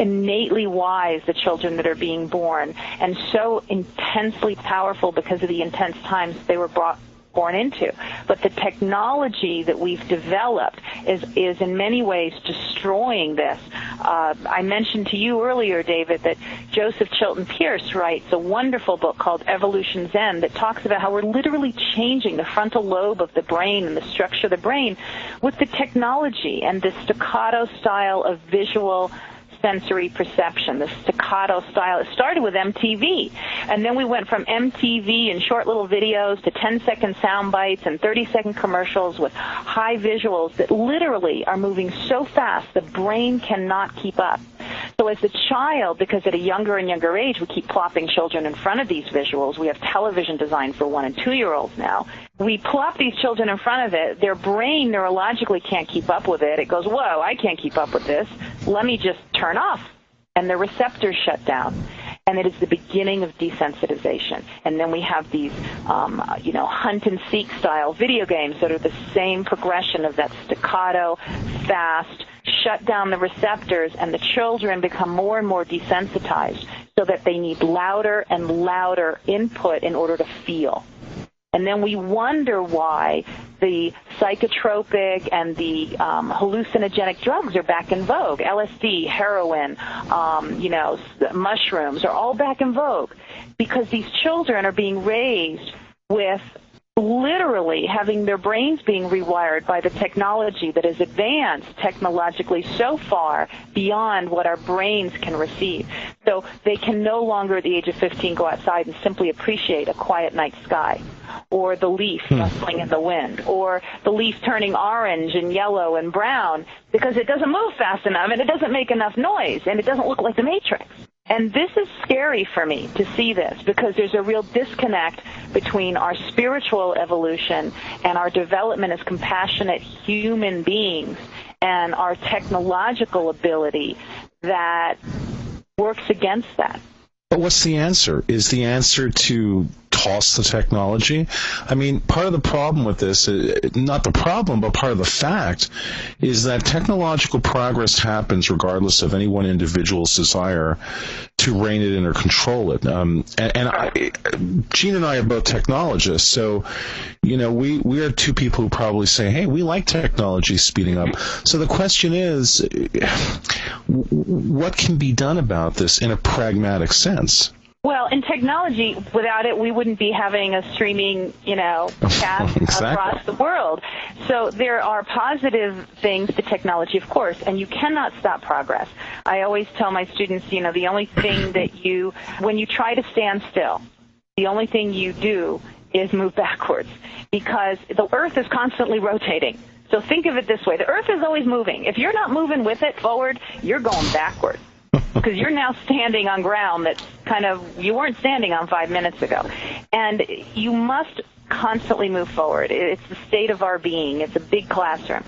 innately wise, the children that are being born, and so intensely powerful because of the intense times they were brought born into. But the technology that we've developed is, is in many ways destroying this. Uh, I mentioned to you earlier, David, that Joseph Chilton Pearce writes a wonderful book called Evolution's End that talks about how we're literally changing the frontal lobe of the brain and the structure of the brain with the technology and the staccato style of visual sensory perception, the staccato style. It started with MTV, and then we went from MTV and short little videos to 10 second sound bites and 30 second commercials with high visuals that literally are moving so fast the brain cannot keep up. So as a child, because at a younger and younger age, we keep plopping children in front of these visuals. We have television designed for one and two year olds now. We plop these children in front of it. Their brain neurologically can't keep up with it. It goes, whoa, I can't keep up with this. Let me just turn off. And the receptors shut down. And it is the beginning of desensitization. And then we have these, um, you know, hunt and seek style video games that are the same progression of that staccato, fast, shut down the receptors, and the children become more and more desensitized so that they need louder and louder input in order to feel. And then we wonder why the psychotropic and the um, hallucinogenic drugs are back in vogue. LSD, heroin, um, you know, mushrooms are all back in vogue because these children are being raised with literally having their brains being rewired by the technology that is advanced technologically so far beyond what our brains can receive. So they can no longer at the age of 15 go outside and simply appreciate a quiet night sky or the leaf hmm. rustling in the wind, or the leaf turning orange and yellow and brown because it doesn't move fast enough and it doesn't make enough noise and it doesn't look like the Matrix. And this is scary for me to see this because there's a real disconnect between our spiritual evolution and our development as compassionate human beings and our technological ability that works against that. But what's the answer? Is the answer to toss the technology? I mean, part of the problem with this, uh, not the problem, but part of the fact, is that technological progress happens regardless of any one individual's desire to rein it in or control it. Um, and, and I, Gene and I are both technologists, so you know we we are two people who probably say, "Hey, we like technology speeding up." So the question is, what can be done about this in a pragmatic sense? Well, in technology, without it, we wouldn't be having a streaming, you know, [laughs] cast exactly. across the world. So there are positive things to technology, of course, and you cannot stop progress. I always tell my students, you know, the only thing [laughs] that you, when you try to stand still, the only thing you do is move [laughs] backwards because the earth is constantly rotating. So think of it this way. The earth is always moving. If you're not moving with it forward, you're going backwards because you're now standing on ground that's kind of you weren't standing on five minutes ago, and you must constantly move forward. It's the state of our being. It's a big classroom,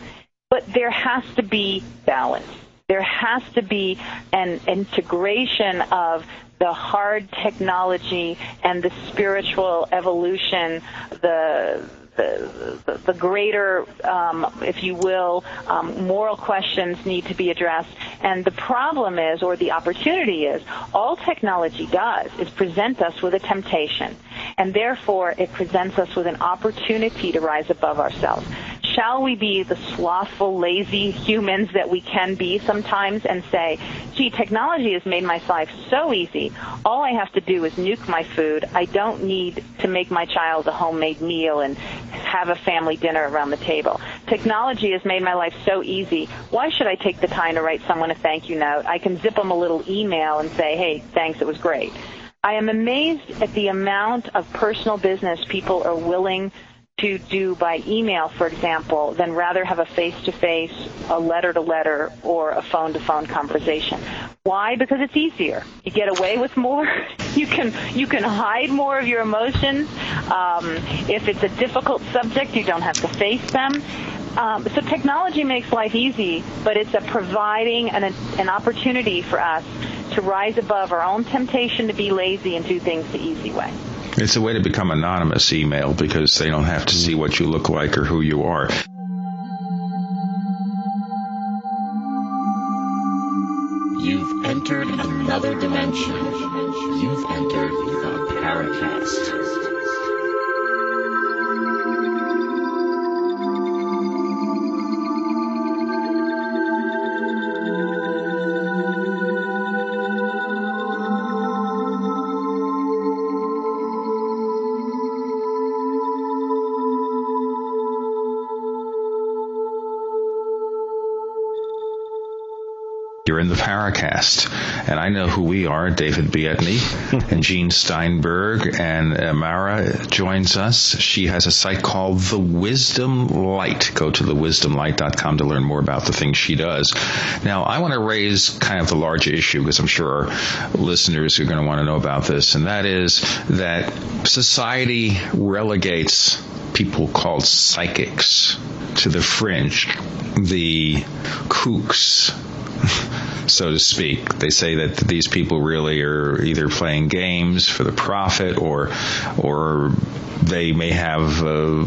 but there has to be balance. There has to be an integration of the hard technology and the spiritual evolution, the the, the, greater, um, if you will, um, moral questions need to be addressed. And the problem is, or the opportunity is, all technology does is present us with a temptation. And therefore, it presents us with an opportunity to rise above ourselves shall we be the slothful, lazy humans that we can be sometimes and say, gee, technology has made my life so easy. All I have to do is nuke my food. I don't need to make my child a homemade meal and have a family dinner around the table. Technology has made my life so easy. Why should I take the time to write someone a thank you note? I can zip them a little email and say, hey, thanks, it was great. I am amazed at the amount of personal business people are willing to do by email, for example, than rather have a face-to-face, a letter-to-letter, or a phone-to-phone conversation. Why? Because it's easier. You get away with more. [laughs] You can you can hide more of your emotions. Um, if it's a difficult subject, you don't have to face them. Um, so technology makes life easy, but it's a providing an, an opportunity for us to rise above our own temptation to be lazy and do things the easy way. It's a way to become anonymous email because they don't have to see what you look like or who you are. You've entered another dimension. You've entered the Paracast. The Paracast, and I know who we are. David Biedney and Gene Steinberg, and uh, Mara joins us. She has a site called The Wisdom Light. Go to thewisdomlight.com to learn more about the things she does. Now, I want to raise kind of the larger issue because I'm sure our listeners are going to want to know about this, and that is that society relegates people called psychics to the fringe, the kooks so to speak. They say that these people really are either playing games for the profit or, or they may have uh,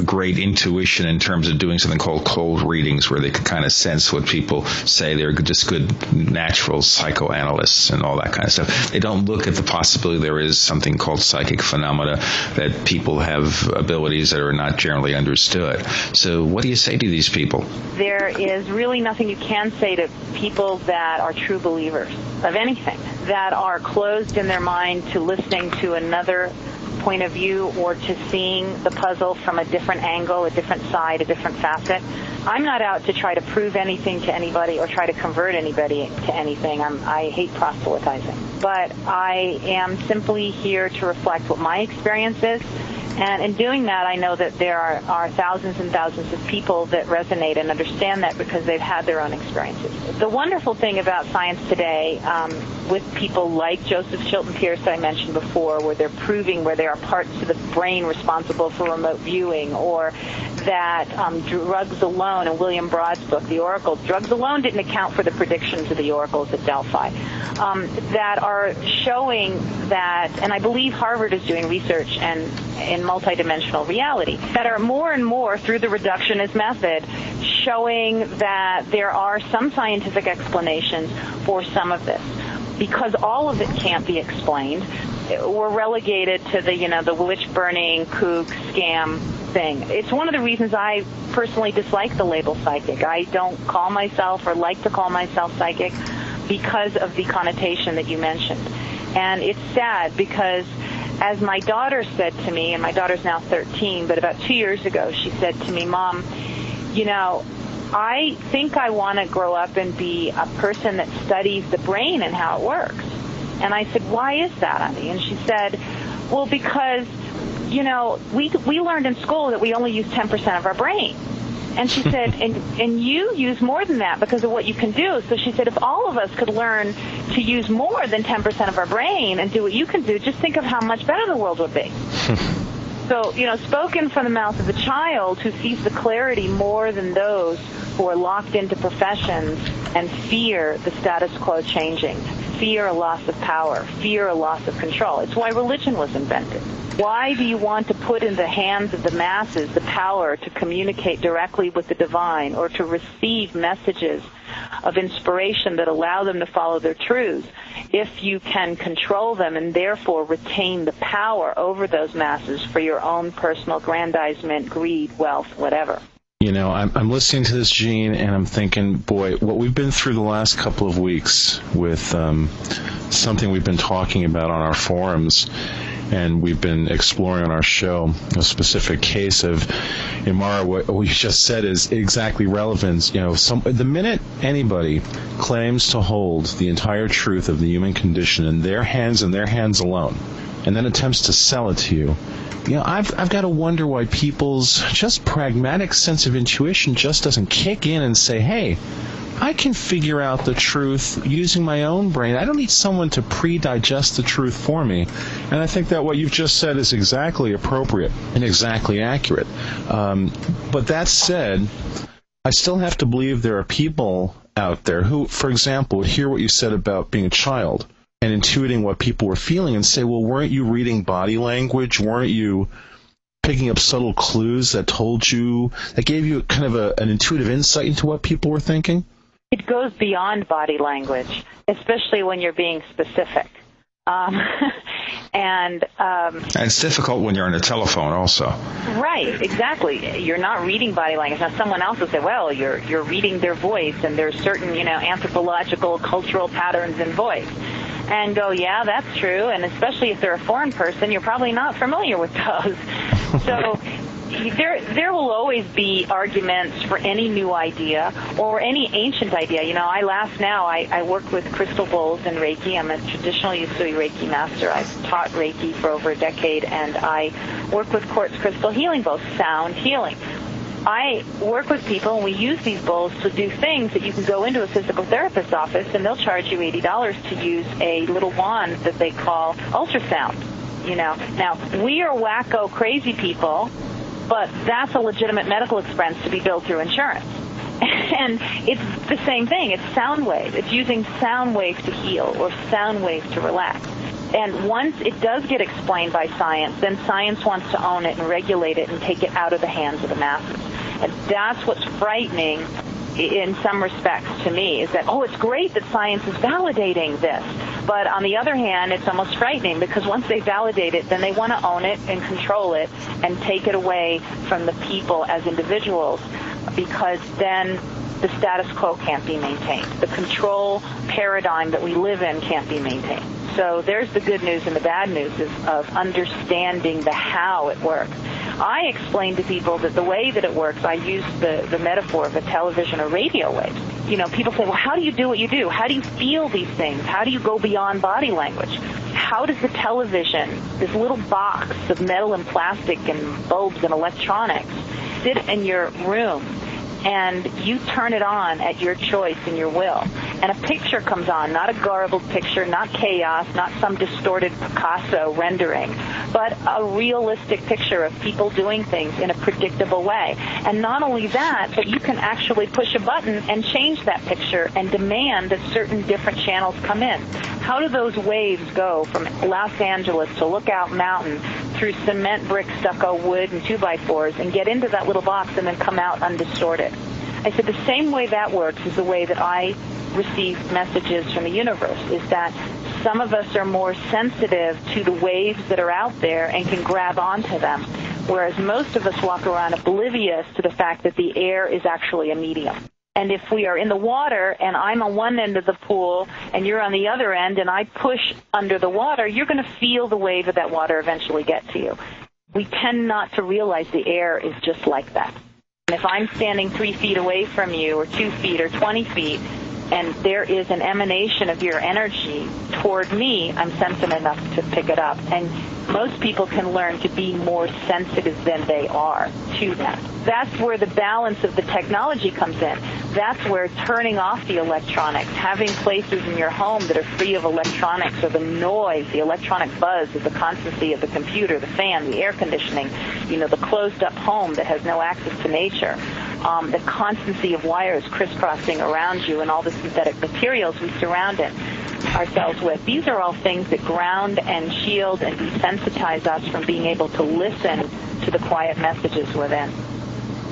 great intuition in terms of doing something called cold readings, where they can kind of sense what people say. They're just good natural psychoanalysts and all that kind of stuff. They don't look at the possibility there is something called psychic phenomena that people have abilities that are not generally understood. So, what do you say to these people? There is really nothing you can say to people that are true believers of anything, that are closed in their mind to listening to another point of view or to seeing the puzzle from a different angle, a different side, a different facet. I'm not out to try to prove anything to anybody or try to convert anybody to anything. I'm, I hate proselytizing. But I am simply here to reflect what my experience is and in doing that, I know that there are, are thousands and thousands of people that resonate and understand that because they've had their own experiences. The wonderful thing about science today, um, with people like Joseph Chilton Pearce I mentioned before, where they're proving where there are parts of the brain responsible for remote viewing, or that um, drugs alone, in William Broad's book, The Oracle, drugs alone didn't account for the predictions of the oracles at Delphi, um, that are showing that, and I believe Harvard is doing research and in multidimensional reality, that are more and more through the reductionist method showing that there are some scientific explanations for some of this. Because all of it can't be explained, we're relegated to the, you know, the witch burning, kook, scam thing. It's one of the reasons I personally dislike the label psychic. I don't call myself or like to call myself psychic because of the connotation that you mentioned. And it's sad because as my daughter said to me, and my daughter's now 13, but about two years ago, she said to me, Mom, you know, I think I want to grow up and be a person that studies the brain and how it works. And I said, why is that, honey? And she said, well, because, you know, we, we learned in school that we only use 10% of our brain. And she said, [laughs] and, and you use more than that because of what you can do. So she said, if all of us could learn to use more than 10% of our brain and do what you can do, just think of how much better the world would be. [laughs] so, you know, spoken from the mouth of a child who sees the clarity more than those who are locked into professions and fear the status quo changing, fear a loss of power, fear a loss of control. It's why religion was invented. Why do you want to put in the hands of the masses the power to communicate directly with the divine or to receive messages of inspiration that allow them to follow their truths if you can control them and therefore retain the power over those masses for your own personal aggrandizement, greed, wealth, whatever? You know, I'm, I'm listening to this, Gene, and I'm thinking, boy, what we've been through the last couple of weeks with um, something we've been talking about on our forums and we've been exploring on our show a specific case of Imara. What we just said is exactly relevant. You know, some, the minute anybody claims to hold the entire truth of the human condition in their hands and their hands alone, and then attempts to sell it to you, you know, I've I've got to wonder why people's just pragmatic sense of intuition just doesn't kick in and say, hey I can figure out the truth using my own brain. I don't need someone to pre-digest the truth for me. And I think that what you've just said is exactly appropriate and exactly accurate. Um, but that said, I still have to believe there are people out there who, for example, hear what you said about being a child and intuiting what people were feeling and say, well, weren't you reading body language? Weren't you picking up subtle clues that told you, that gave you kind of a, an intuitive insight into what people were thinking? it goes beyond body language, especially when you're being specific. Um, [laughs] and um, and it's difficult when you're on a telephone, also. Right, exactly. You're not reading body language. Now, someone else will say, "Well, you're you're reading their voice, and there's certain, you know, anthropological, cultural patterns in voice." And go, yeah, that's true. And especially if they're a foreign person, you're probably not familiar with those. [laughs] So there there will always be arguments for any new idea or any ancient idea. You know, I laugh now. I, I work with crystal bowls and Reiki. I'm a traditional Usui Reiki master. I've taught Reiki for over a decade, and I work with quartz crystal healing bowls, sound healing. I work with people and we use these bowls to do things that you can go into a physical therapist's office and they'll charge you $80 to use a little wand that they call ultrasound. You know, now we are wacko crazy people but that's a legitimate medical expense to be billed through insurance. [laughs] and it's the same thing. It's sound waves. It's using sound waves to heal or sound waves to relax. And once it does get explained by science, then science wants to own it and regulate it and take it out of the hands of the masses. And that's what's frightening in some respects to me is that, oh, it's great that science is validating this. But on the other hand, it's almost frightening because once they validate it, then they want to own it and control it and take it away from the people as individuals. because then the status quo can't be maintained. The control paradigm that we live in can't be maintained. So there's the good news and the bad news of understanding the how it works. I explain to people that the way that it works, I use the, the metaphor of a television or radio wave. You know, people say, well, how do you do what you do? How do you feel these things? How do you go beyond body language? How does the television, this little box of metal and plastic and bulbs and electronics, sit in your room and you turn it on at your choice and your will. And a picture comes on, not a garbled picture, not chaos, not some distorted Picasso rendering, but a realistic picture of people doing things in a predictable way. And not only that, but you can actually push a button and change that picture and demand that certain different channels come in. How do those waves go from Los Angeles to Lookout Mountain through cement, brick, stucco, wood, and two by fours and get into that little box and then come out undistorted? I said the same way that works is the way that I receive messages from the universe is that some of us are more sensitive to the waves that are out there and can grab onto them, whereas most of us walk around oblivious to the fact that the air is actually a medium. And if we are in the water and I'm on one end of the pool and you're on the other end and I push under the water, you're going to feel the wave of that water eventually get to you. We tend not to realize the air is just like that. If I'm standing three feet away from you, or two feet, or 20 feet, and there is an emanation of your energy toward me, I'm sensitive enough to pick it up. And most people can learn to be more sensitive than they are to that. That's where the balance of the technology comes in. That's where turning off the electronics, having places in your home that are free of electronics or the noise, the electronic buzz of the constancy of the computer, the fan, the air conditioning, you know, the closed up home that has no access to nature, um, the constancy of wires crisscrossing around you and all the synthetic materials we surround it ourselves with. These are all things that ground and shield and desensitize us from being able to listen to the quiet messages within.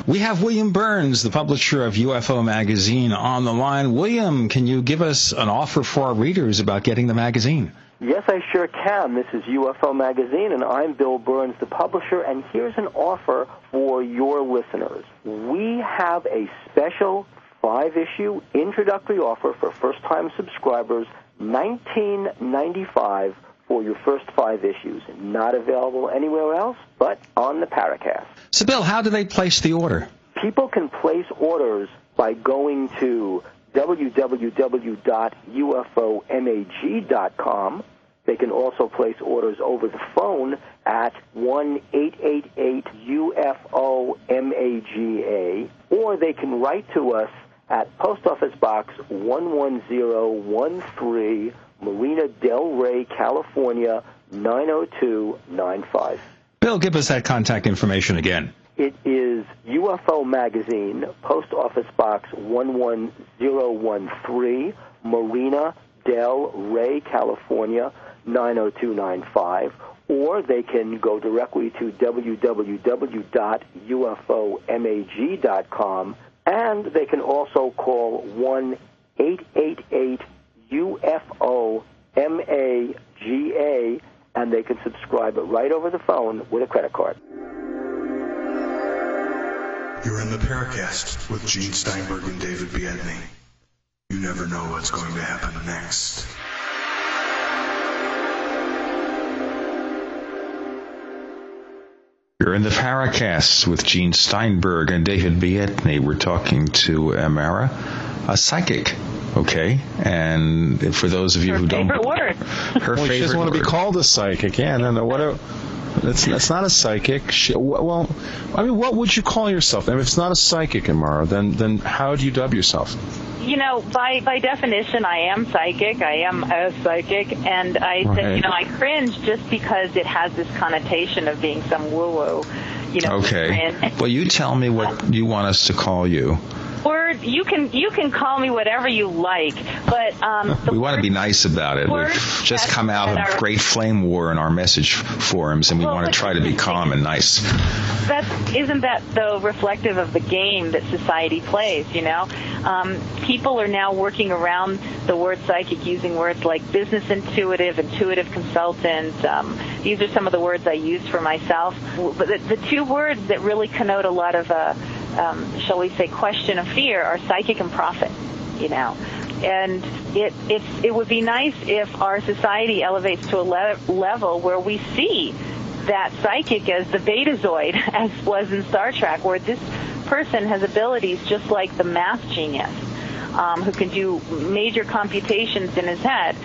We have William Birnes, the publisher of UFO Magazine, on the line. William, can you give us an offer for our readers about getting the magazine? Yes, I sure can. This is UFO Magazine, and I'm Bill Birnes, the publisher, and here's an offer for your listeners. We have a special five issue introductory offer for first time subscribers, 1995 for your first five issues. Not available anywhere else but on the Paracast. So, Bill, how do they place the order? People can place orders by going to www.ufomag.com. They can also place orders over the phone at 1 888 UFO MAGA, or they can write to us at Post Office Box 11013, Marina Del Rey, California 90295. Bill, give us that contact information again. It is UFO Magazine, Post Office Box 11013, Marina Del Rey, California 90295, or they can go directly to www.ufomag.com, and they can also call 1 888 UFO MAGA, and they can subscribe right over the phone with a credit card. You're in the Paracast with Gene Steinberg and David Biedney. You never know what's going to happen next. You're in the Paracast with Gene Steinberg and David Biedney. We're talking to Imara, a psychic. Okay, and for those of you Her who don't, favorite word. her well, favorite she doesn't want to be called a psychic. Yeah, no, no. What? A, that's that's not a psychic. She, well, I mean, what would you call yourself? I mean, if it's not a psychic, Imara, then then how do you dub yourself? You know, by by definition, I am psychic. I am a psychic, and I Right. said, you know, I cringe just because it has this connotation of being some woo woo. You know, Okay. Well, you tell me what you want us to call you. Or you can you can call me whatever you like, but um, [laughs] We want to be nice about it. We've just come out of are- great flame war in our message forums, and we Well, want to try to be calm and nice. that isn't that though reflective of the game that society plays you know um, people are now working around the word psychic using words like business intuitive intuitive consultant um, these are some of the words i use for myself but the, the two words that really connote a lot of uh, um, shall we say, question of fear are psychic and prophet. You know, and it it's it would be nice if our society elevates to a le- level where we see that psychic as the betazoid, [laughs] as was in Star Trek, where this person has abilities just like the math genius, um, who can do major computations in his head.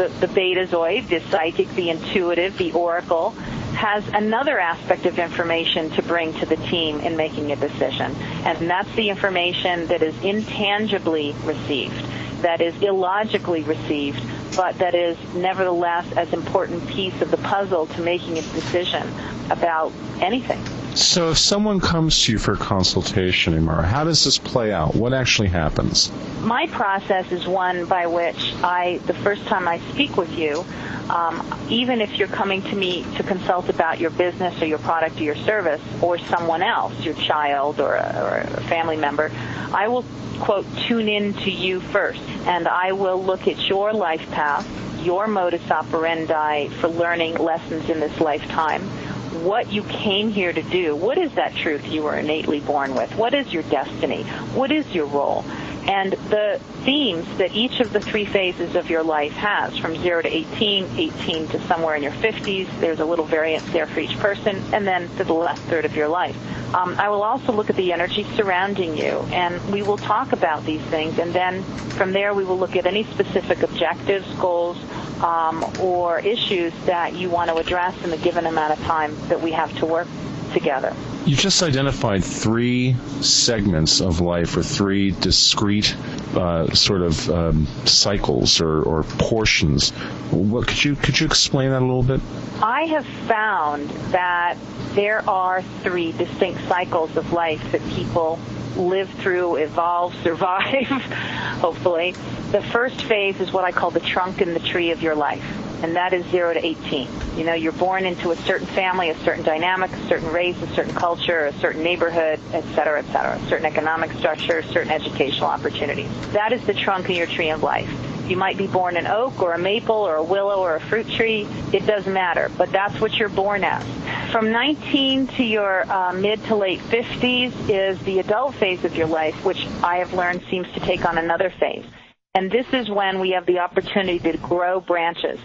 The, the betazoid, the psychic, the intuitive, the oracle, has another aspect of information to bring to the team in making a decision. And that's the information that is intangibly received, that is illogically received, but that is nevertheless as important piece of the puzzle to making a decision about anything. So, if someone comes to you for a consultation, Imara, how does this play out? What actually happens? My process is one by which I, the first time I speak with you, um, even if you're coming to me to consult about your business or your product or your service or someone else, your child or a, or a family member, I will, quote, tune in to you first. And I will look at your life path, your modus operandi for learning lessons in this lifetime what you came here to do. What is that truth you were innately born with? What is your destiny? What is your role? And the themes that each of the three phases of your life has, from 0 to 18, 18 to somewhere in your 50s, there's a little variance there for each person, and then to the last third of your life. Um, I will also look at the energy surrounding you, and we will talk about these things, and then from there we will look at any specific objectives, goals, um, or issues that you want to address in the given amount of time that we have to work together. You just identified three segments of life or three discrete uh, sort of um, cycles or, or portions. What could you could you explain that a little bit? I have found that there are three distinct cycles of life that people live through, evolve, [laughs] survive, hopefully. The first phase is what I call the trunk and the tree of your life and that is 0 to 18. You know, you're born into a certain family, a certain dynamic, a certain race, a certain culture, a certain neighborhood, et cetera, et cetera, a certain economic structure, certain educational opportunities. That is the trunk in your tree of life. You might be born an oak or a maple or a willow or a fruit tree. It doesn't matter, but that's what you're born as. From 19 to your uh, mid to late 50s is the adult phase of your life, which I have learned seems to take on another phase. And this is when we have the opportunity to grow branches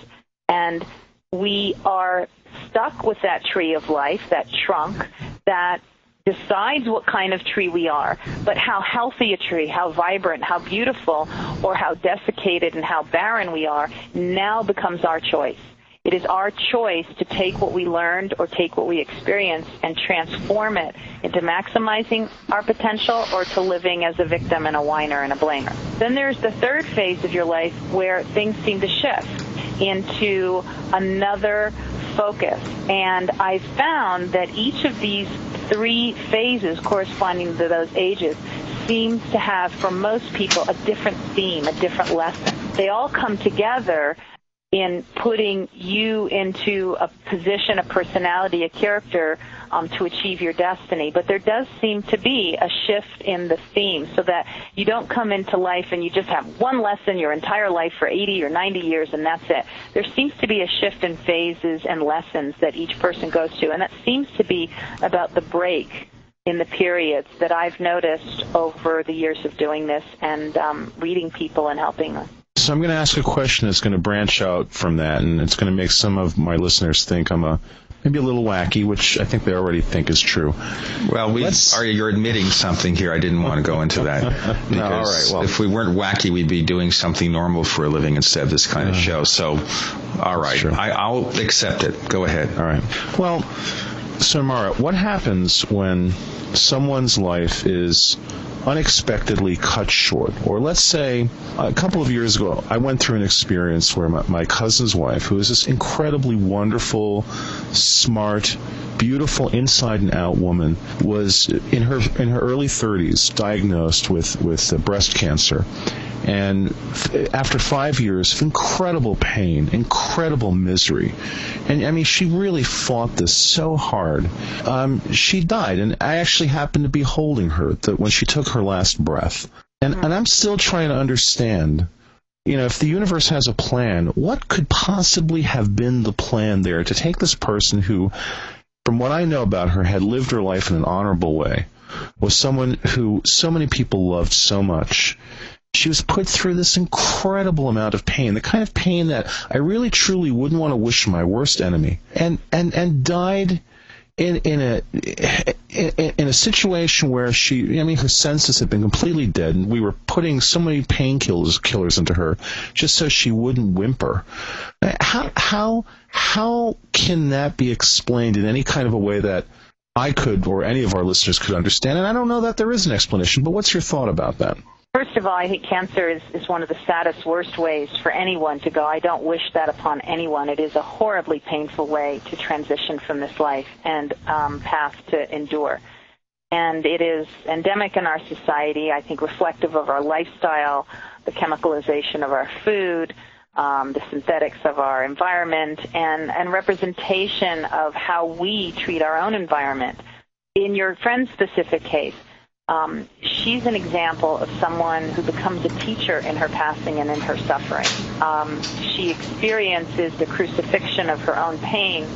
and we are stuck with that tree of life, that trunk, that decides what kind of tree we are, but how healthy a tree, how vibrant, how beautiful, or how desiccated and how barren we are now becomes our choice. It is our choice to take what we learned or take what we experienced and transform it into maximizing our potential or to living as a victim and a whiner and a blamer. Then there's the third phase of your life where things seem to shift into another focus. And I found that each of these three phases corresponding to those ages seems to have, for most people, a different theme, a different lesson. They all come together in putting you into a position, a personality, a character um, to achieve your destiny. But there does seem to be a shift in the theme so that you don't come into life and you just have one lesson your entire life for 80 or 90 years and that's it. There seems to be a shift in phases and lessons that each person goes to, and that seems to be about the break in the periods that I've noticed over the years of doing this and um, reading people and helping them. So I'm going to ask a question that's going to branch out from that, and it's going to make some of my listeners think I'm a maybe a little wacky, which I think they already think is true. Well, we are you're admitting something here. I didn't want to go into that [laughs] no, all right, well, if we weren't wacky, we'd be doing something normal for a living instead of this kind of show. So, all right, I, I'll accept it. Go ahead. All right. Well, so Mara, what happens when someone's life is unexpectedly cut short. Or let's say a couple of years ago, I went through an experience where my, my cousin's wife, who is this incredibly wonderful, smart, beautiful inside and out woman, was in her in her early 30s diagnosed with with breast cancer and after five years of incredible pain, incredible misery, and I mean, she really fought this so hard. Um, she died, and I actually happened to be holding her that when she took her last breath. And, and I'm still trying to understand you know, if the universe has a plan, what could possibly have been the plan there to take this person who, from what I know about her, had lived her life in an honorable way, was someone who so many people loved so much. She was put through this incredible amount of pain, the kind of pain that I really truly wouldn't want to wish my worst enemy, and and and died in in a in, in, a situation where she, I mean, her senses had been completely dead, and we were putting so many painkillers killers into her just so she wouldn't whimper. How how how can that be explained in any kind of a way that I could or any of our listeners could understand? And I don't know that there is an explanation, but what's your thought about that? First of all, I think cancer is, is one of the saddest, worst ways for anyone to go. I don't wish that upon anyone. It is a horribly painful way to transition from this life and um, path to endure. And it is endemic in our society, I think reflective of our lifestyle, the chemicalization of our food, um, the synthetics of our environment, and, and representation of how we treat our own environment. In your friend's specific case, um, she's an example of someone who becomes a teacher in her passing and in her suffering. Um, she experiences the crucifixion of her own pain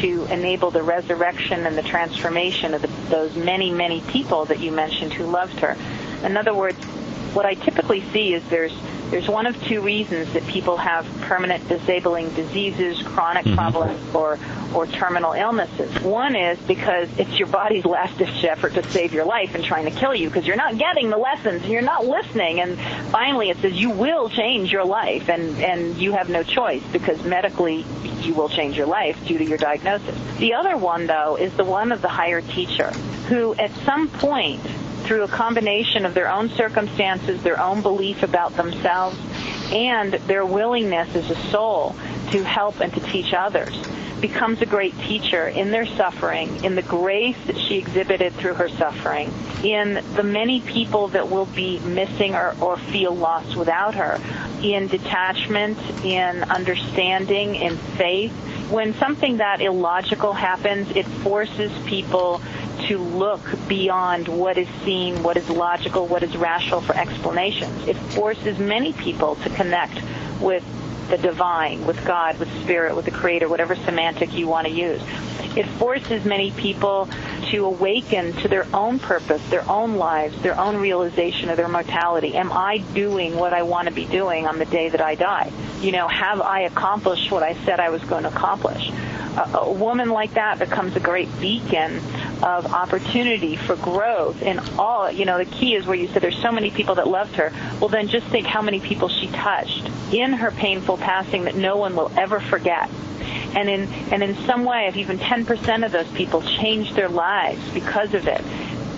to enable the resurrection and the transformation of the, those many, many people that you mentioned who loved her. In other words, what I typically see is there's there's one of two reasons that people have permanent disabling diseases, chronic mm-hmm. problems, or or terminal illnesses. One is because it's your body's last ditch effort to save your life and trying to kill you because you're not getting the lessons and you're not listening. And finally, it says you will change your life, and and you have no choice because medically you will change your life due to your diagnosis. The other one, though, is the one of the higher teacher who, at some point through a combination of their own circumstances, their own belief about themselves, and their willingness as a soul to help and to teach others becomes a great teacher in their suffering, in the grace that she exhibited through her suffering, in the many people that will be missing or, or feel lost without her, in detachment, in understanding, in faith. When something that illogical happens, it forces people to look beyond what is seen, what is logical, what is rational for explanations. It forces many people to connect with the divine, with God, with spirit, with the creator, whatever semantic you want to use. It forces many people to awaken to their own purpose, their own lives, their own realization of their mortality. Am I doing what I want to be doing on the day that I die? You know, have I accomplished what I said I was going to accomplish? A, woman like that becomes a great beacon of opportunity for growth in all, you know, the key is where you said there's so many people that loved her. Well, then just think how many people she touched in her painful passing that no one will ever forget. And in, and in some way, if even 10% of those people change their lives because of it,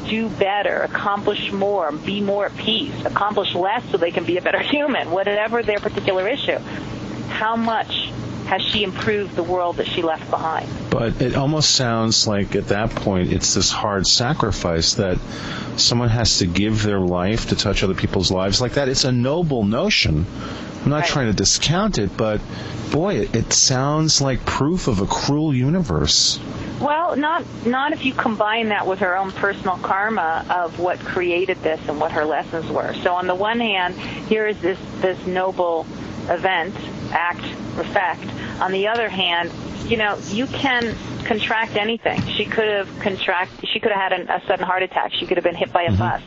do better, accomplish more, be more at peace, accomplish less so they can be a better [laughs] human, whatever their particular issue. How much has she improved the world that she left behind? But it almost sounds like at that point it's this hard sacrifice that someone has to give their life to touch other people's lives like that. It's a noble notion. I'm not right. trying to discount it, but boy, it, it sounds like proof of a cruel universe. Well, not not if you combine that with her own personal karma of what created this and what her lessons were. So on the one hand, here is this this noble event, act, effect. On the other hand, you know, you can contract anything. She could have contract. She could have had a sudden heart attack. She could have been hit by a mm-hmm. bus.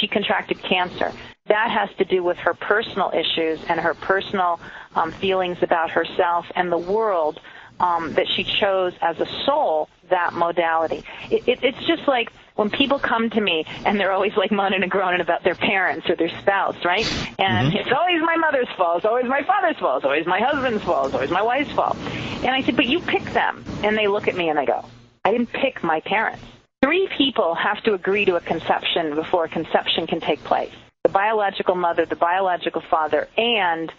She contracted cancer. That has to do with her personal issues and her personal um, feelings about herself and the world um, that she chose as a soul that modality. It, it, it's just like when people come to me and they're always like moaning and groaning about their parents or their spouse, right? And mm-hmm. it's always my mother's fault, it's always my father's fault, it's always my husband's fault, it's always my wife's fault. And I said, but you pick them. And they look at me and they go, I didn't pick my parents. Three people have to agree to a conception before a conception can take place. The biological mother, the biological father, and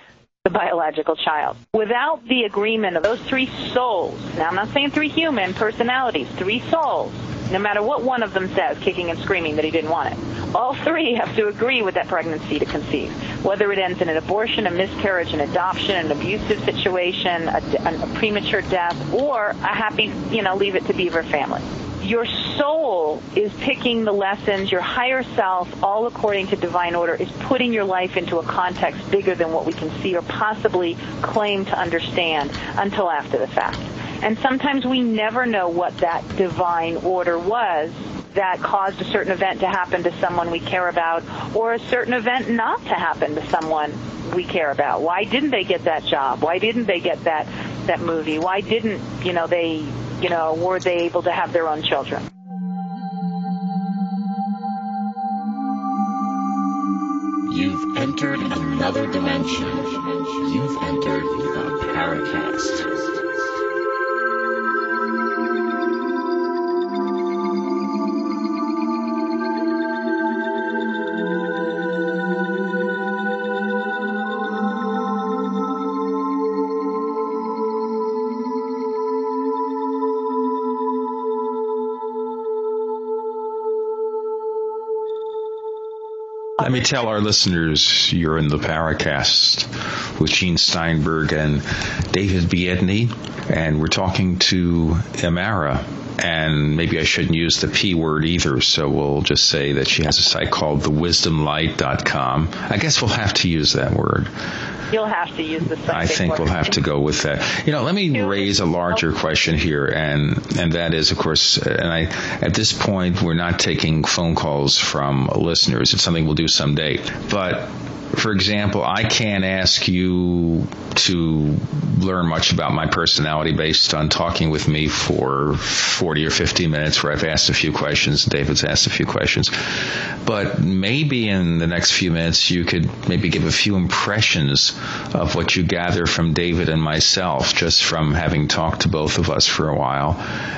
the biological child. Without the agreement of those three souls, now I'm not saying three human personalities, three souls, no matter what one of them says, kicking and screaming that he didn't want it, all three [laughs] have to agree with that pregnancy to conceive. Whether it ends in an abortion, a miscarriage, an adoption, an abusive situation, a, a premature death, or a happy, you know, leave it to beaver family your soul is picking the lessons, your higher self, all according to divine order, is putting your life into a context bigger than what we can see or possibly claim to understand until after the fact. And sometimes we never know what that divine order was that caused a certain event to happen to someone we care about or a certain event not to happen to someone we care about. Why didn't they get that job? Why didn't they get that that movie? Why didn't, you know, they, you know, were they able to have their own children? You've entered another dimension. You've entered the Paracast. Let me tell our listeners you're in the Paracast with Gene Steinberg and David Biedney, and we're talking to Imara. And maybe I shouldn't use the P word either, so we'll just say that she has a site called thewisdomlight.com. I guess we'll have to use that word. You'll have to use the I think we'll have to go with that. You know, let me raise a larger question here, and and that is, of course, and I at this point we're not taking phone calls from listeners. It's something we'll do someday, but for example, I can't ask you to learn much about my personality based on talking with me for 40 or 50 minutes where I've asked a few questions, David's asked a few questions. But maybe in the next few minutes you could maybe give a few impressions of what you gather from David and myself just from having talked to both of us for a while.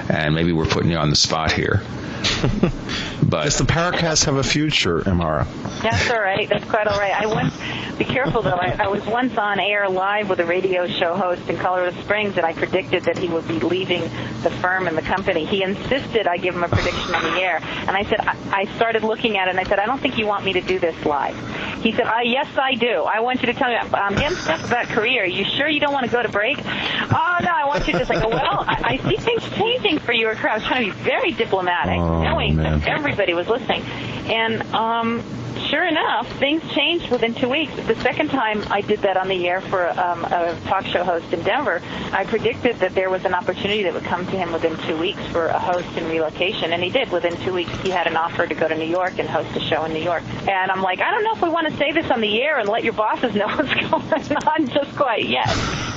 And maybe we're putting you on the spot here. [laughs] but does the Paracast have a future, Imara? That's all right. That's quite all right. I once be careful though. I, I was once on air live with a radio show host in Colorado Springs, and I predicted that he would be leaving the firm and the company. He insisted I give him a prediction on the air, and I said I, I started looking at it, and I said I don't think you want me to do this live. He said, uh, "Yes, I do. I want you to tell me. I'm getting stuff about career. You sure you don't want to go to break? Oh no, I want you to just like, well, I, I see things changing for your career. I was trying to be very diplomatic, Oh, knowing man. that everybody was listening, and um, sure enough, things changed within two weeks. The second time I did that on the air for um, a talk show host in Denver, I predicted that there was an opportunity that would come to him within two weeks for a host in relocation, and he did. Within two weeks, he had an offer to go to New York and host a show in New York. And I'm like, I don't know if we want to say this on the air and let your bosses know [laughs] what's going on just quite yet.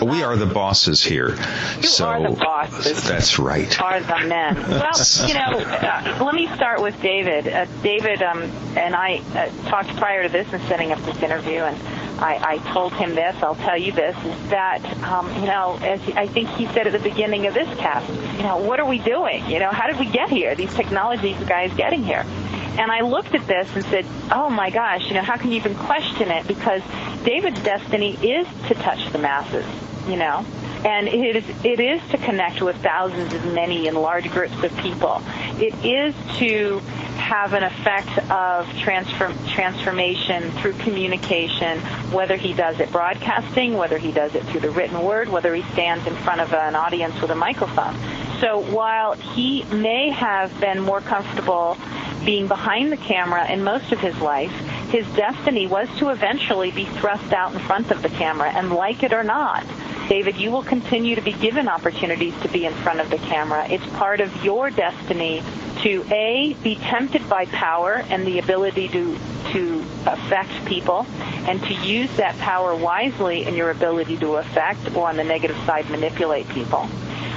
we are the bosses here. You so are the bosses. that's right. are the men. Well, you know, uh, let me start with David. Uh, David um, and I uh, talked prior to this and setting up this interview, and I, I told him this. I'll tell you this: is that um, you know, as I think he said at the beginning of this cast, you know, what are we doing? You know, how did we get here? These technologies, guys, getting here. And I looked at this and said, oh my gosh, you know, how can you even question it? Because David's destiny is to touch the masses, you know and it is it is to connect with thousands of many and large groups of people. It is to have an effect of transform, transformation through communication, whether he does it broadcasting, whether he does it through the written word, whether he stands in front of an audience with a microphone. So while he may have been more comfortable being behind the camera in most of his life, his destiny was to eventually be thrust out in front of the camera, and like it or not, David, you will continue to be given opportunities to be in front of the camera. It's part of your destiny to A, be tempted by power and the ability to, to affect people, and to use that power wisely in your ability to affect or on the negative side manipulate people.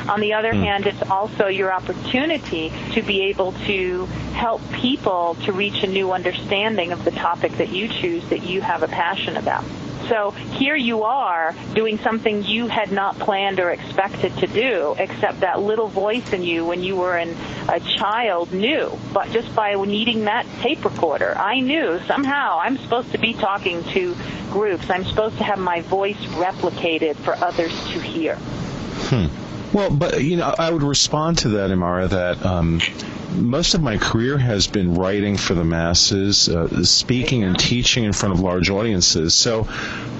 On the other hmm. hand, it's also your opportunity to be able to help people to reach a new understanding of the topic that you choose that you have a passion about. So here you are doing something you had not planned or expected to do, except that little voice in you when you were in a child knew. But just by needing that tape recorder, I knew somehow I'm supposed to be talking to groups. I'm supposed to have my voice replicated for others to hear. Hmm. Well, but you know, I would respond to that, Imara, that um, most of my career has been writing for the masses, uh, speaking and teaching in front of large audiences. So,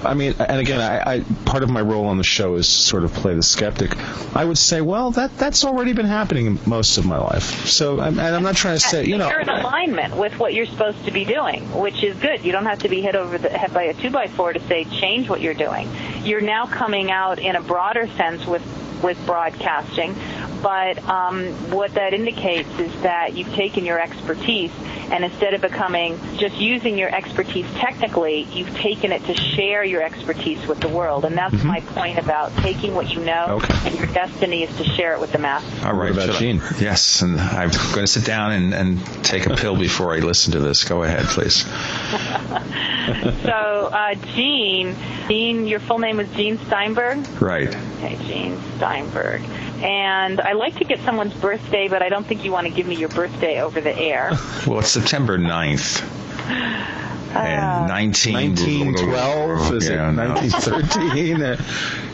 I mean, and again, I, I part of my role on the show is sort of play the skeptic. I would say, well, that that's already been happening most of my life. So, I'm, and I'm not trying to say, you know, you're in alignment with what you're supposed to be doing, which is good. You don't have to be hit over the head by a two by four to say change what you're doing. You're now coming out in a broader sense with with broadcasting, but um, what that indicates is that you've taken your expertise and instead of becoming just using your expertise technically, you've taken it to share your expertise with the world. And that's mm-hmm. my point about taking what you know okay. and your destiny is to share it with the masses. All right, about Gene? Yes, and I'm going to sit down and, and take a pill before I listen to this. Go ahead, please. [laughs] so, uh, Gene, Gene, your full name is Gene Steinberg? Right. Okay, Gene Steinberg and I like to get someone's birthday, but I don't think you want to give me your birthday over the air. [laughs] well, it's September 9th. And 19, 1912 is yeah, it 1913 [laughs] uh,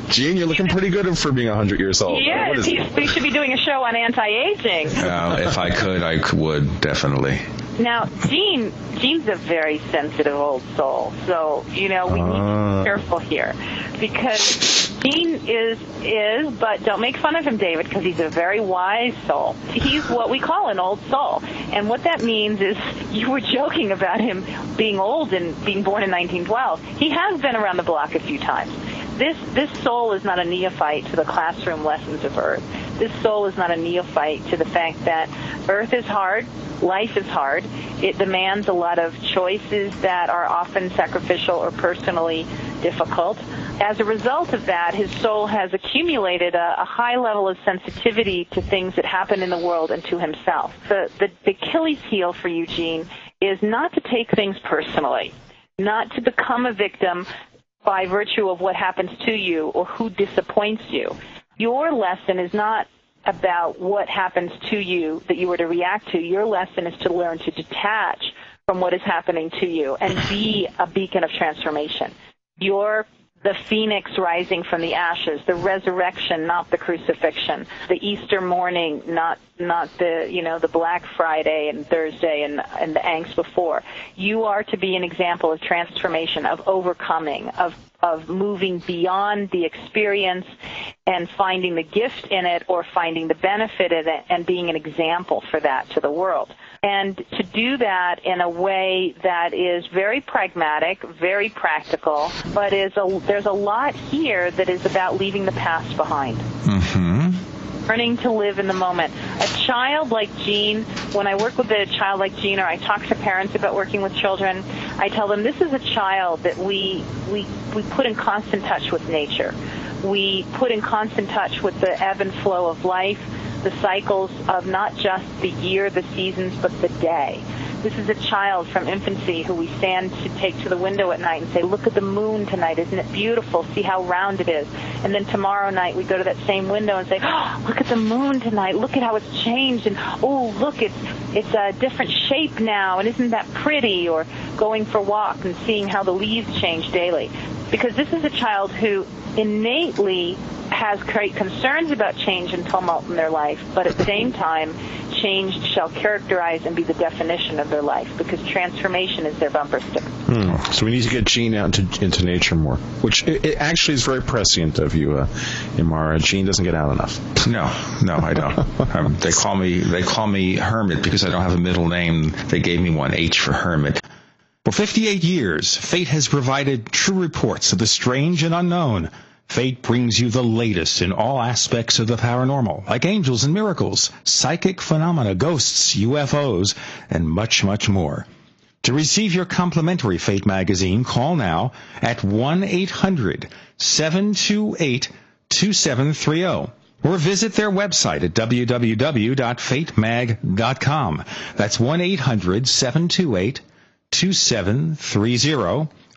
Gene, you're looking pretty good for being 100 years old. Yes, we should be doing a show on anti-aging. Uh, if I could, I would definitely. Now, Gene, Gene's a very sensitive old soul, so you know we need to be ah. careful here because Gene is is, but don't make fun of him, David, because he's a very wise soul. He's what we call an old soul, and what that means is [laughs] you were joking about him being old and being born in 1912. He has been around the block a few times. This this soul is not a neophyte to the classroom lessons of Earth. This soul is not a neophyte to the fact that Earth is hard, life is hard. It demands a lot of choices that are often sacrificial or personally difficult. As a result of that, his soul has accumulated a, a high level of sensitivity to things that happen in the world and to himself. The, the, the Achilles heel for Eugene is not to take things personally, not to become a victim by virtue of what happens to you or who disappoints you. Your lesson is not about what happens to you that you were to react to. Your lesson is to learn to detach from what is happening to you and be a beacon of transformation. You're the phoenix rising from the ashes, the resurrection, not the crucifixion, the Easter morning, not not the you know the Black Friday and Thursday and and the angst before. You are to be an example of transformation, of overcoming, of of moving beyond the experience and finding the gift in it or finding the benefit in it and being an example for that to the world. And to do that in a way that is very pragmatic, very practical, but is a, there's a lot here that is about leaving the past behind. Mm-hmm learning to live in the moment. A child like Gene, when I work with a child like Gene, or I talk to parents about working with children, I tell them this is a child that we we we put in constant touch with nature. We put in constant touch with the ebb and flow of life, the cycles of not just the year, the seasons, but the day. This is a child from infancy who we stand to take to the window at night and say, look at the moon tonight. Isn't it beautiful? See how round it is. And then tomorrow night we go to that same window and say, oh, look at the moon tonight. Look at how it's changed. And oh, look, it's, it's a different shape now. And isn't that pretty? Or going for walks and seeing how the leaves change daily. Because this is a child who innately has great concerns about change and tumult in their life, but at the same time, change shall characterize and be the definition of their life because transformation is their bumper sticker. Hmm. So we need to get Gene out into, into nature more, which it, it actually is very prescient of you, uh, Imara. Gene doesn't get out enough. No, no, I don't. [laughs] um, they call me they call me Hermit because I don't have a middle name. They gave me one H for Hermit. For 58 years, Fate has provided true reports of the strange and unknown Fate brings you the latest in all aspects of the paranormal, like angels and miracles, psychic phenomena, ghosts, UFOs, and much, much more. To receive your complimentary Fate magazine, call now at 1-800-728-2730 or visit their website at www.fatemag.com. That's 1-800-728-2730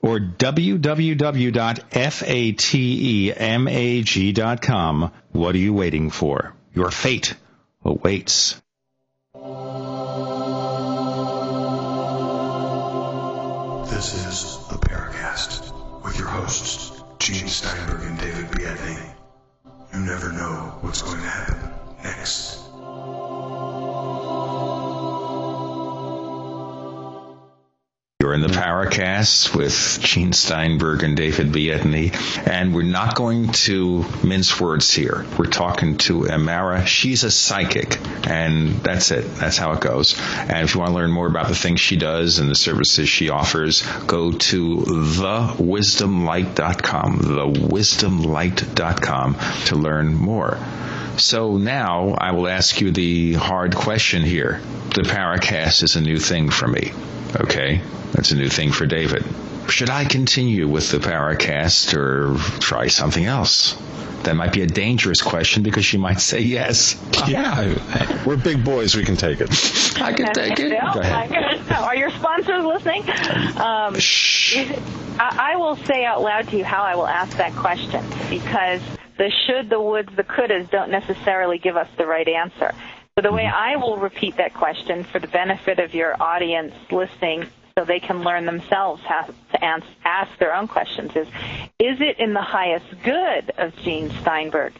or www.fatemag.com. What are you waiting for? Your fate awaits. This is the Paracast with your hosts, Gene Steinberg and David Biedney. You never know what's going to happen next. You're in the mm-hmm. Paracast with Gene Steinberg and David Biedney, and we're not going to mince words here. We're talking to Imara. She's a psychic, and that's it. That's how it goes. And if you want to learn more about the things she does and the services she offers, go to thewisdomlight.com, thewisdomlight.com to learn more. So now I will ask you the hard question here. The Paracast is a new thing for me. Okay? That's a new thing for David. Should I continue with the Paracast or try something else? That might be a dangerous question because she might say yes. [laughs] Yeah, we're big boys. We can take it. [laughs] I can take it. No, Go ahead. Are your sponsors listening? Um, I, I will say out loud to you how I will ask that question because the should, the woulds, the couldas don't necessarily give us the right answer. So the way mm-hmm. I will repeat that question for the benefit of your audience listening so they can learn themselves how to ask their own questions is, is it in the highest good of Gene Steinberg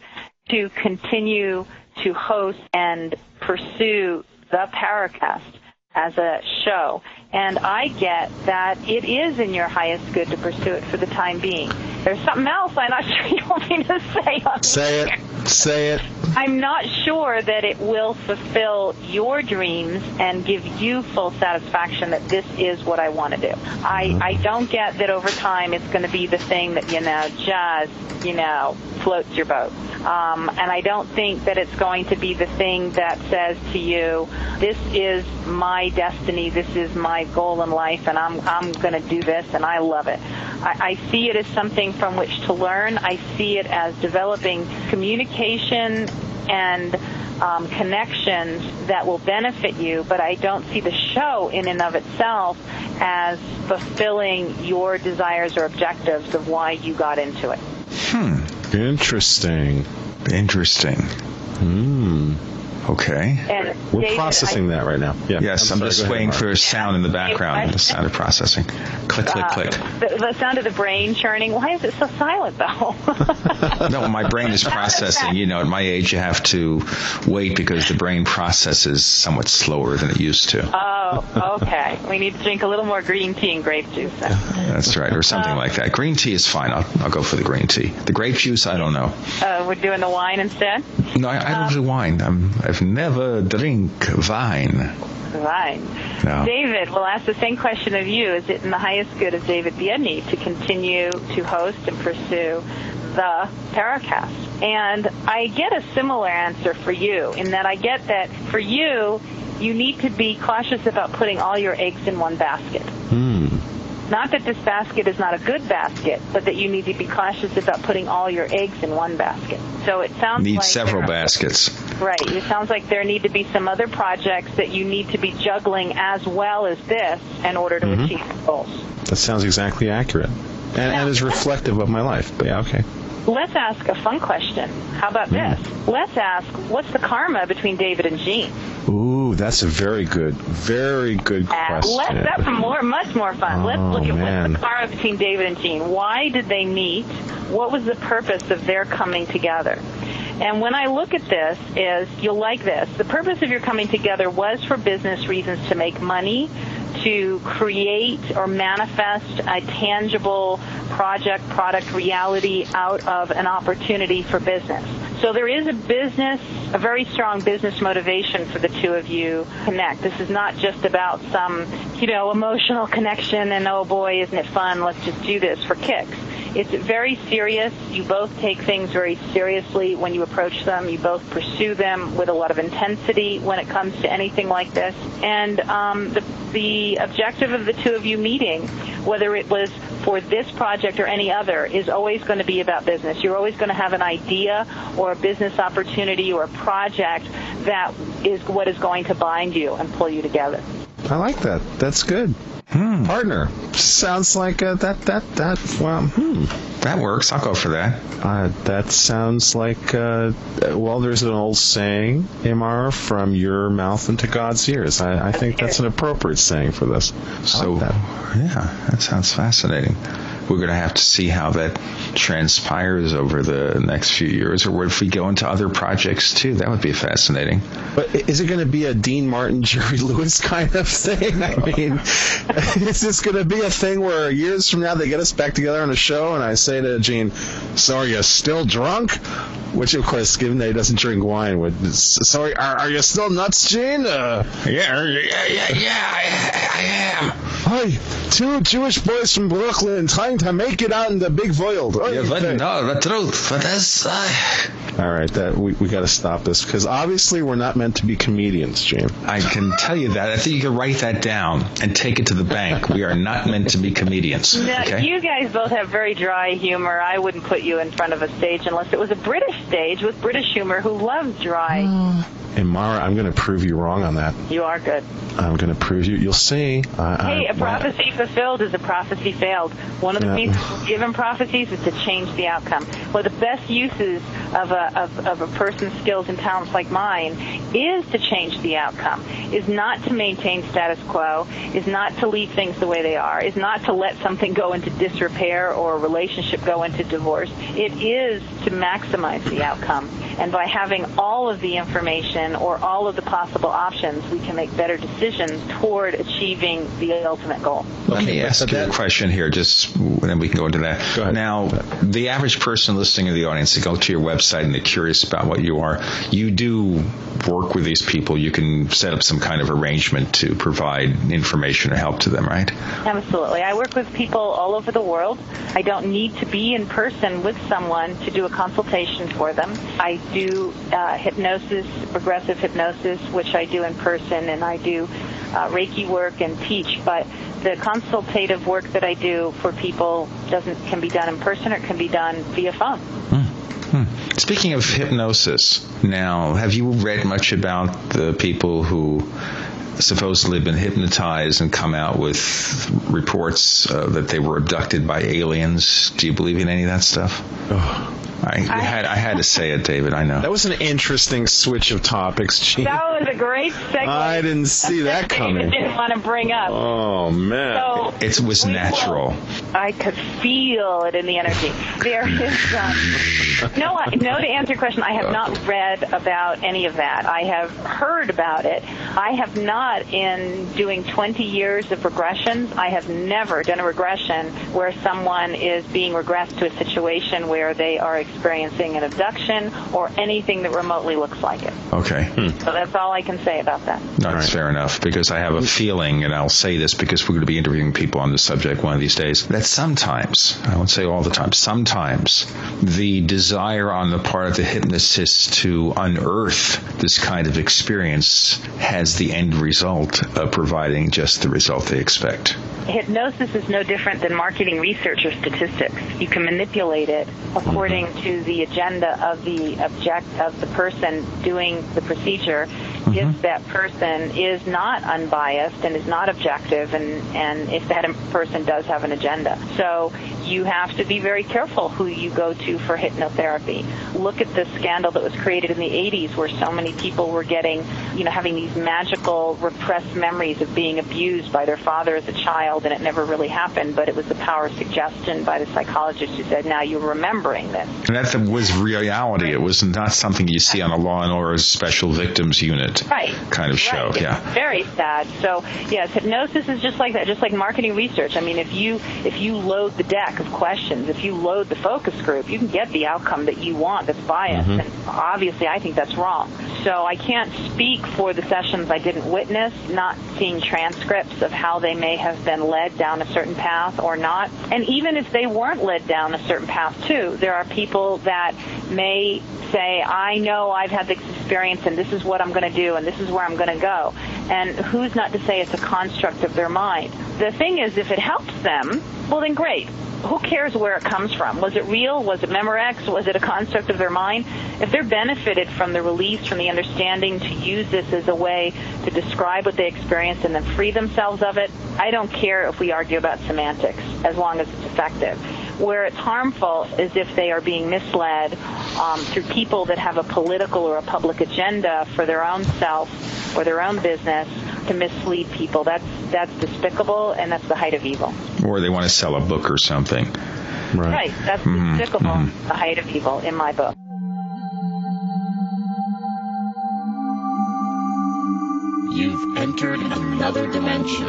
to continue to host and pursue the Paracast as a show? And I get that it is in your highest good to pursue it for the time being. There's something else I'm not [laughs] sure you want me to say on Say it. Say it. I'm not sure that it will fulfill your dreams and give you full satisfaction that this is what I want to do. I, I don't get that over time it's going to be the thing that, you know, just, you know, floats your boat. Um, and I don't think that it's going to be the thing that says to you, this is my destiny, this is my goal in life, and I'm, I'm going to do this, and I love it. I, I see it as something from which to learn. I see it as developing communication and um, connections that will benefit you, but I don't see the show in and of itself as fulfilling your desires or objectives of why you got into it. Hmm. Interesting. Interesting. Hmm. Okay. And We're David, processing I, that right now. Yeah. Yes, I'm, sorry, just go ahead, waiting for a sound in the background. The sound of processing. Click, click, uh, click. The, the sound of the brain churning. Why is it so silent, though? [laughs] No, my brain is processing. You know, at my age, you have to wait because the brain processes somewhat slower than it used to. oh, okay. We need to drink a little more green tea and grape juice. Then. That's right, or something like that. Green tea is fine. I'll, I'll go for the green tea. The grape juice, I don't know. Uh, we're doing the wine instead. No, I, I don't do wine. I'm, I've never drink wine. Wine. No. David, we'll ask the same question of you. Is it in the highest good of David Biedney to continue to host and pursue the Paracast? And I get a similar answer for you in that I get that for you, you need to be cautious about putting all your eggs in one basket. Hmm. Not that this basket is not a good basket, but that you need to be cautious about putting all your eggs in one basket. So it sounds Need like several baskets. Right. It sounds like there need to be some other projects that you need to be juggling as well as this in order to Mhm. achieve goals. That sounds exactly accurate. And, and is reflective of my life. But yeah, okay. Let's ask a fun question. How about this? Let's ask, what's the karma between David and Gene? Ooh, that's a very good, very good Uh, question. let's, that's more, much more fun. let's Oh, look at man. what's the karma between David and Gene. Why did they meet? What was the purpose of their coming together? And when I look at this, is you'll like this. The purpose of your coming together was for business reasons to make money, to create or manifest a tangible project, product, reality out of an opportunity for business. So there is a business, a very strong business motivation for the two of you connect. This is not just about some, you know, emotional [laughs] connection and oh boy, isn't it fun? Let's just do this for kicks. It's very serious. You both take things very seriously when you approach them. You both pursue them with a lot of intensity when it comes to anything like this. And um, the, the objective of the two of you meeting, whether it was for this project or any other, is always going to be about business. You're always going to have an idea or a business opportunity or a project that is what is going to bind you and pull you together. I like that. That's good. Partner sounds like uh, that. That that. Well, hmm. That works. I'll go for that. Uh, that sounds like. Uh, well, there's an old saying, Imar, from your mouth into God's ears. I, I think that's an appropriate saying for this. So, like that. yeah, that sounds fascinating. We're going to have to see how that transpires over the next few years, or if we go into other projects too. That would be fascinating. But is it going to be a Dean Martin, Jerry Lewis kind of thing? [laughs] I mean, [laughs] is this going to be a thing where years from now they get us back together on a show and I say to Gene, "So are you still drunk?" Which, of course, given that he doesn't drink wine, would so are, are you still nuts, Gene? Uh, Yeah, yeah, yeah, yeah. I, I am. Hi, two Jewish boys from Brooklyn trying to make it out in the big world. Yeah, but no, the truth. But that's. Uh... All right, that we, we got to stop this because obviously we're not meant to be comedians, Gene. I can tell you that. I think you can write that down and take it to the bank. We are not meant to be comedians. Now, Okay. You guys both have very dry humor. I wouldn't put you in front of a stage unless it was a British stage with British humor who loves dry. Mm. And Mara, I'm going to prove you wrong on that. You are good. I'm going to prove you. You'll see. I, Hey, I, a prophecy fulfilled is a prophecy failed. One of the Yeah. given prophecies is to change the outcome. One of the best uses of a, of, of a person's skills and talents like mine is to change the outcome, is not to maintain status quo, is not to leave things the way they are, is not to let something go into disrepair or a relationship go into divorce. It is to maximize the outcome. And by having all of the information or all of the possible options, we can make better decisions toward achieving the ultimate goal. Let me Okay, ask but you a question here, just then we can go into that. Go ahead. Now, the average person listening in the audience, they go to your website and they're curious about what you are. You do work with these people. You can set up some kind of arrangement to provide information or help to them, right? Absolutely. I work with people all over the world. I don't need to be in person with someone to do a consultation for them. I do uh, hypnosis, progressive hypnosis, which I do in person, and I do uh, Reiki work and teach. But the consultative work that I do for people doesn't can be done in person or it can be done via phone. Speaking of hypnosis, now, have you read much about the people who supposedly been hypnotized and come out with reports uh, that they were abducted by aliens? Do you believe in any of that stuff? I, I had I had to say it, David. I know. That was an interesting switch of topics, Gene. That was a great segue. I didn't see that coming. I didn't want to bring up. Oh man. So It was natural. will- I could feel it in the energy. There is um, no, I- no. To answer your question, I have not read about any of that. I have heard about it. I have not, in doing 20 years of regressions, I have never done a regression where someone is being regressed to a situation where they are experiencing an abduction or anything that remotely looks like it. Okay. Hmm. So that's all I can say about that. No, that's fair enough because I have a feeling, and I'll say this because we're going to be interviewing people on this subject one of these days, that sometimes, I won't say all the time, sometimes the desire on the part of the hypnotist to unearth this kind of experience has the end result of providing just the result they expect. Hypnosis is no different than marketing research or statistics. You can manipulate it according mm-hmm. to the agenda of the object of the person doing the procedure. Mm-hmm. If that person is not unbiased and is not objective, and and if that person does have an agenda, so you have to be very careful who you go to for hypnotherapy. Look at the scandal that was created in the 80s, where so many people were getting, you know, having these magical repressed memories of being abused by their father as a child, and it never really happened, but it was the power of suggestion by the psychologist who said, "Now you're remembering this." And that was reality. It was not something you see on a Law and Order Special Victims Unit Right. kind of show. Right. It's Yeah. Very sad. So yes, hypnosis is just like that, just like marketing research. I mean, if you if you load the deck of questions, if you load the focus group, you can get the outcome that you want that's biased. Mm-hmm. And obviously, I think that's wrong. So I can't speak for the sessions I didn't witness, not seeing transcripts of how they may have been led down a certain path or not. And even if they weren't led down a certain path too, there are people that may say, I know I've had this experience and this is what I'm going to do and this is where I'm going to go. And who's not to say it's a construct of their mind? The thing is, if it helps them, well then great. Who cares where it comes from? Was it real? Was it Memorex? Was it a construct of their mind? If they're benefited from the release, from the understanding to use this as a way to describe what they experienced and then free themselves of it, I don't care if we argue about semantics as long as it's effective. Where it's harmful is if they are being misled um, through people that have a political or a public agenda for their own self or their own business to mislead people. That's that's despicable and that's the height of evil. Or they want to sell a book or something. Right. Right. That's Mhm, despicable. mhm. The height of evil in my book. You've entered another dimension.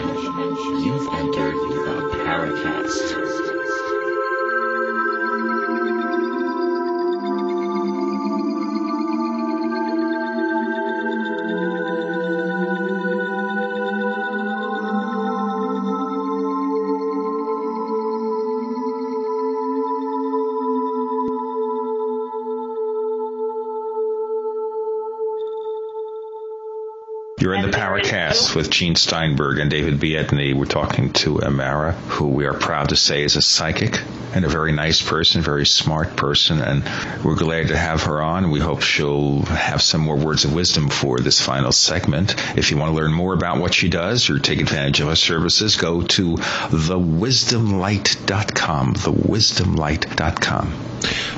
You've entered the Paracast. Is Paracast with Gene Steinberg and David Biedney. We're talking to Imara, who we are proud to say is a psychic and a very nice person, very smart person, and we're glad to have her on. We hope she'll have some more words of wisdom for this final segment. If you want to learn more about what she does or take advantage of her services, go to thewisdomlight.com. Thewisdomlight.com.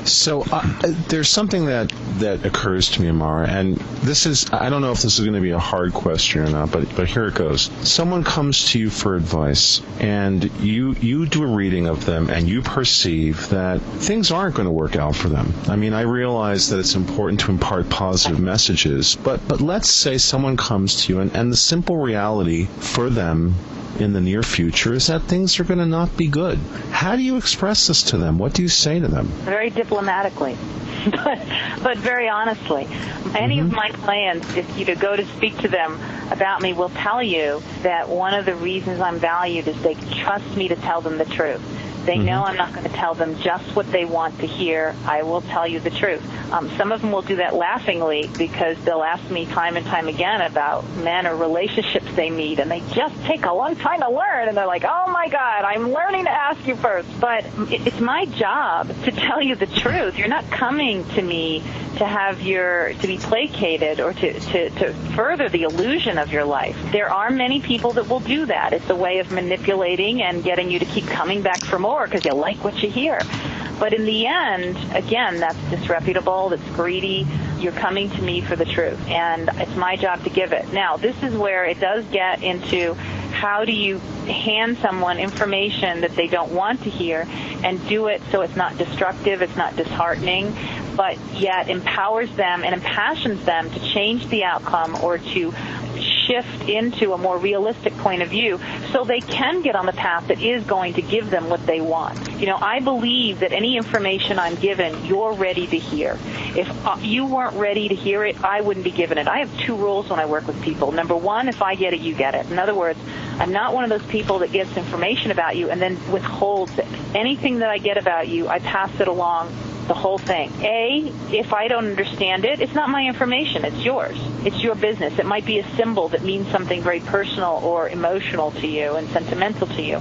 So uh, there's something that that occurs to me, Imara, and this is I don't know if this is going to be a hard question or not, but but here it goes. Someone comes to you for advice, and you you do a reading of them, and you perceive that things aren't going to work out for them. I mean, I realize that it's important to impart positive messages, but but let's say someone comes to you, and, and the simple reality for them in the near future is that things are going to not be good. How do you express this to them? What do you say to them? Very diplomatically, [laughs] but but very honestly. Any of mm-hmm. my clients, if you to go to speak to them about me, will tell you that one of the reasons I'm valued is they trust me to tell them the truth. They know I'm not going to tell them just what they want to hear. I will tell you the truth. Um, some of them will do that laughingly because they'll ask me time and time again about men or relationships they meet, and they just take a long time to learn. And they're like, "Oh my God, I'm learning to ask you first. But it's my job to tell you the truth. You're not coming to me to have your to be placated or to, to, to further the illusion of your life. There are many people that will do that. It's a way of manipulating and getting you to keep coming back for more because you like what you hear. But in the end, again, that's disreputable, that's greedy. You're coming to me for the truth, and it's my job to give it. Now, this is where it does get into how do you hand someone information that they don't want to hear and do it so it's not destructive, it's not disheartening, but yet empowers them and impassions them to change the outcome or to shift into a more realistic point of view so they can get on the path that is going to give them what they want. You know, I believe that any information I'm given, you're ready to hear. If uh, you weren't ready to hear it, I wouldn't be given it. I have two rules when I work with people. Number one, if I get it, you get it. In other words, I'm not one of those people that gets information about you and then withholds it. Anything that I get about you, I pass it along the whole thing. A, if I don't understand it, it's not my information, it's yours. It's your business. It might be a symbol that means something very personal or emotional to you and sentimental to you.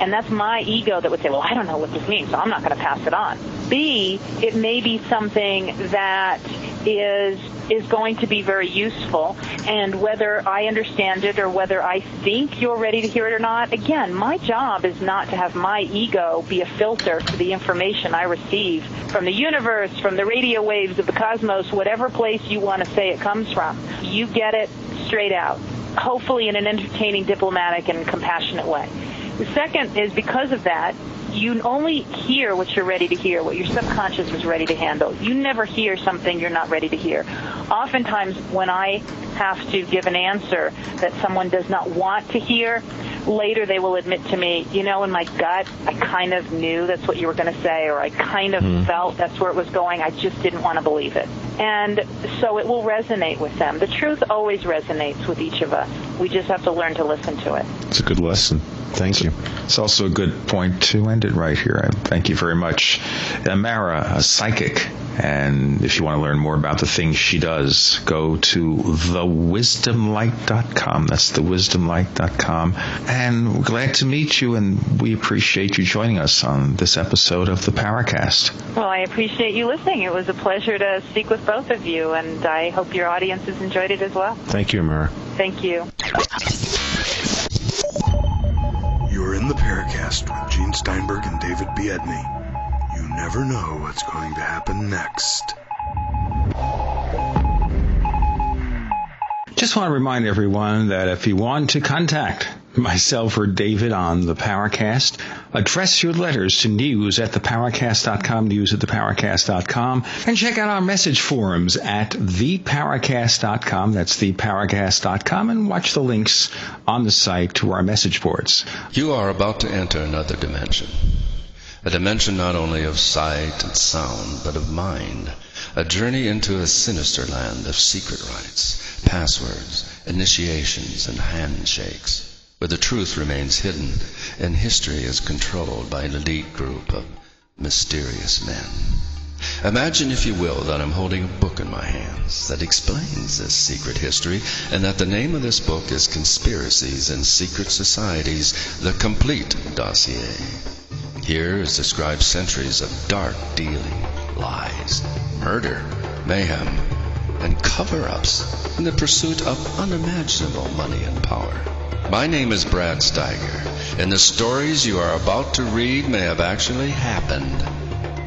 And that's my ego that would say, well, I don't know what this means, so I'm not going to pass it on. B, it may be something that is is going to be very useful and whether I understand it or whether I think you're ready to hear it or not, again, my job is not to have my ego be a filter for the information I receive from the universe, from the radio waves of the cosmos, whatever place you want to say it comes from. You get it straight out, hopefully in an entertaining, diplomatic, and compassionate way. The second is because of that, you only hear what you're ready to hear, what your subconscious is ready to handle. You never hear something you're not ready to hear. Oftentimes, when I have to give an answer that someone does not want to hear, later they will admit to me, you know, in my gut, I kind of knew that's what you were going to say, or I kind of mm-hmm. felt that's where it was going. I just didn't want to believe it. And so it will resonate with them. The truth always resonates with each of us. We just have to learn to listen to it. It's a good lesson. Thank you. It's also a good point to end it right here. Thank you very much. Uh, Imara, a psychic. And if you want to learn more about the things she does, go to thewisdomlight.com. That's thewisdomlight.com. And we're glad to meet you, and we appreciate you joining us on this episode of the Paracast. Well, I appreciate you listening. It was a pleasure to speak with both of you, and I hope your audiences enjoyed it as well. Thank you, Imara. Thank you. You're in the Paracast with Gene Steinberg and David Biedney. You never know what's going to happen next. Just want to remind everyone that if you want to contact myself or David on the Paracast, address your letters to news at theparacast.com, news at theparacast.com, and check out our message forums at theparacast.com. That's theparacast.com, and watch the links on the site to our message boards. You are about to enter another dimension. A dimension not only of sight and sound, but of mind. A journey into a sinister land of secret rites, passwords, initiations, and handshakes, where the truth remains hidden and history is controlled by an elite group of mysterious men. Imagine, if you will, that I'm holding a book in my hands that explains this secret history, and that the name of this book is Conspiracies and Secret Societies, the Complete Dossier. Here is described centuries of dark dealing, lies, murder, mayhem, and cover-ups in the pursuit of unimaginable money and power. My name is Brad Steiger, and the stories you are about to read may have actually happened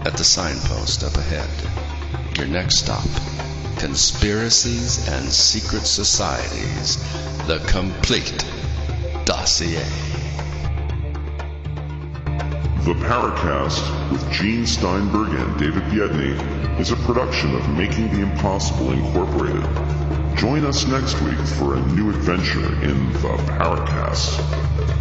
at the signpost up ahead. Your next stop, Conspiracies and Secret Societies, the complete dossier. The Paracast with Gene Steinberg and David Biedney is a production of Making the Impossible Incorporated. Join us next week for a new adventure in The Paracast.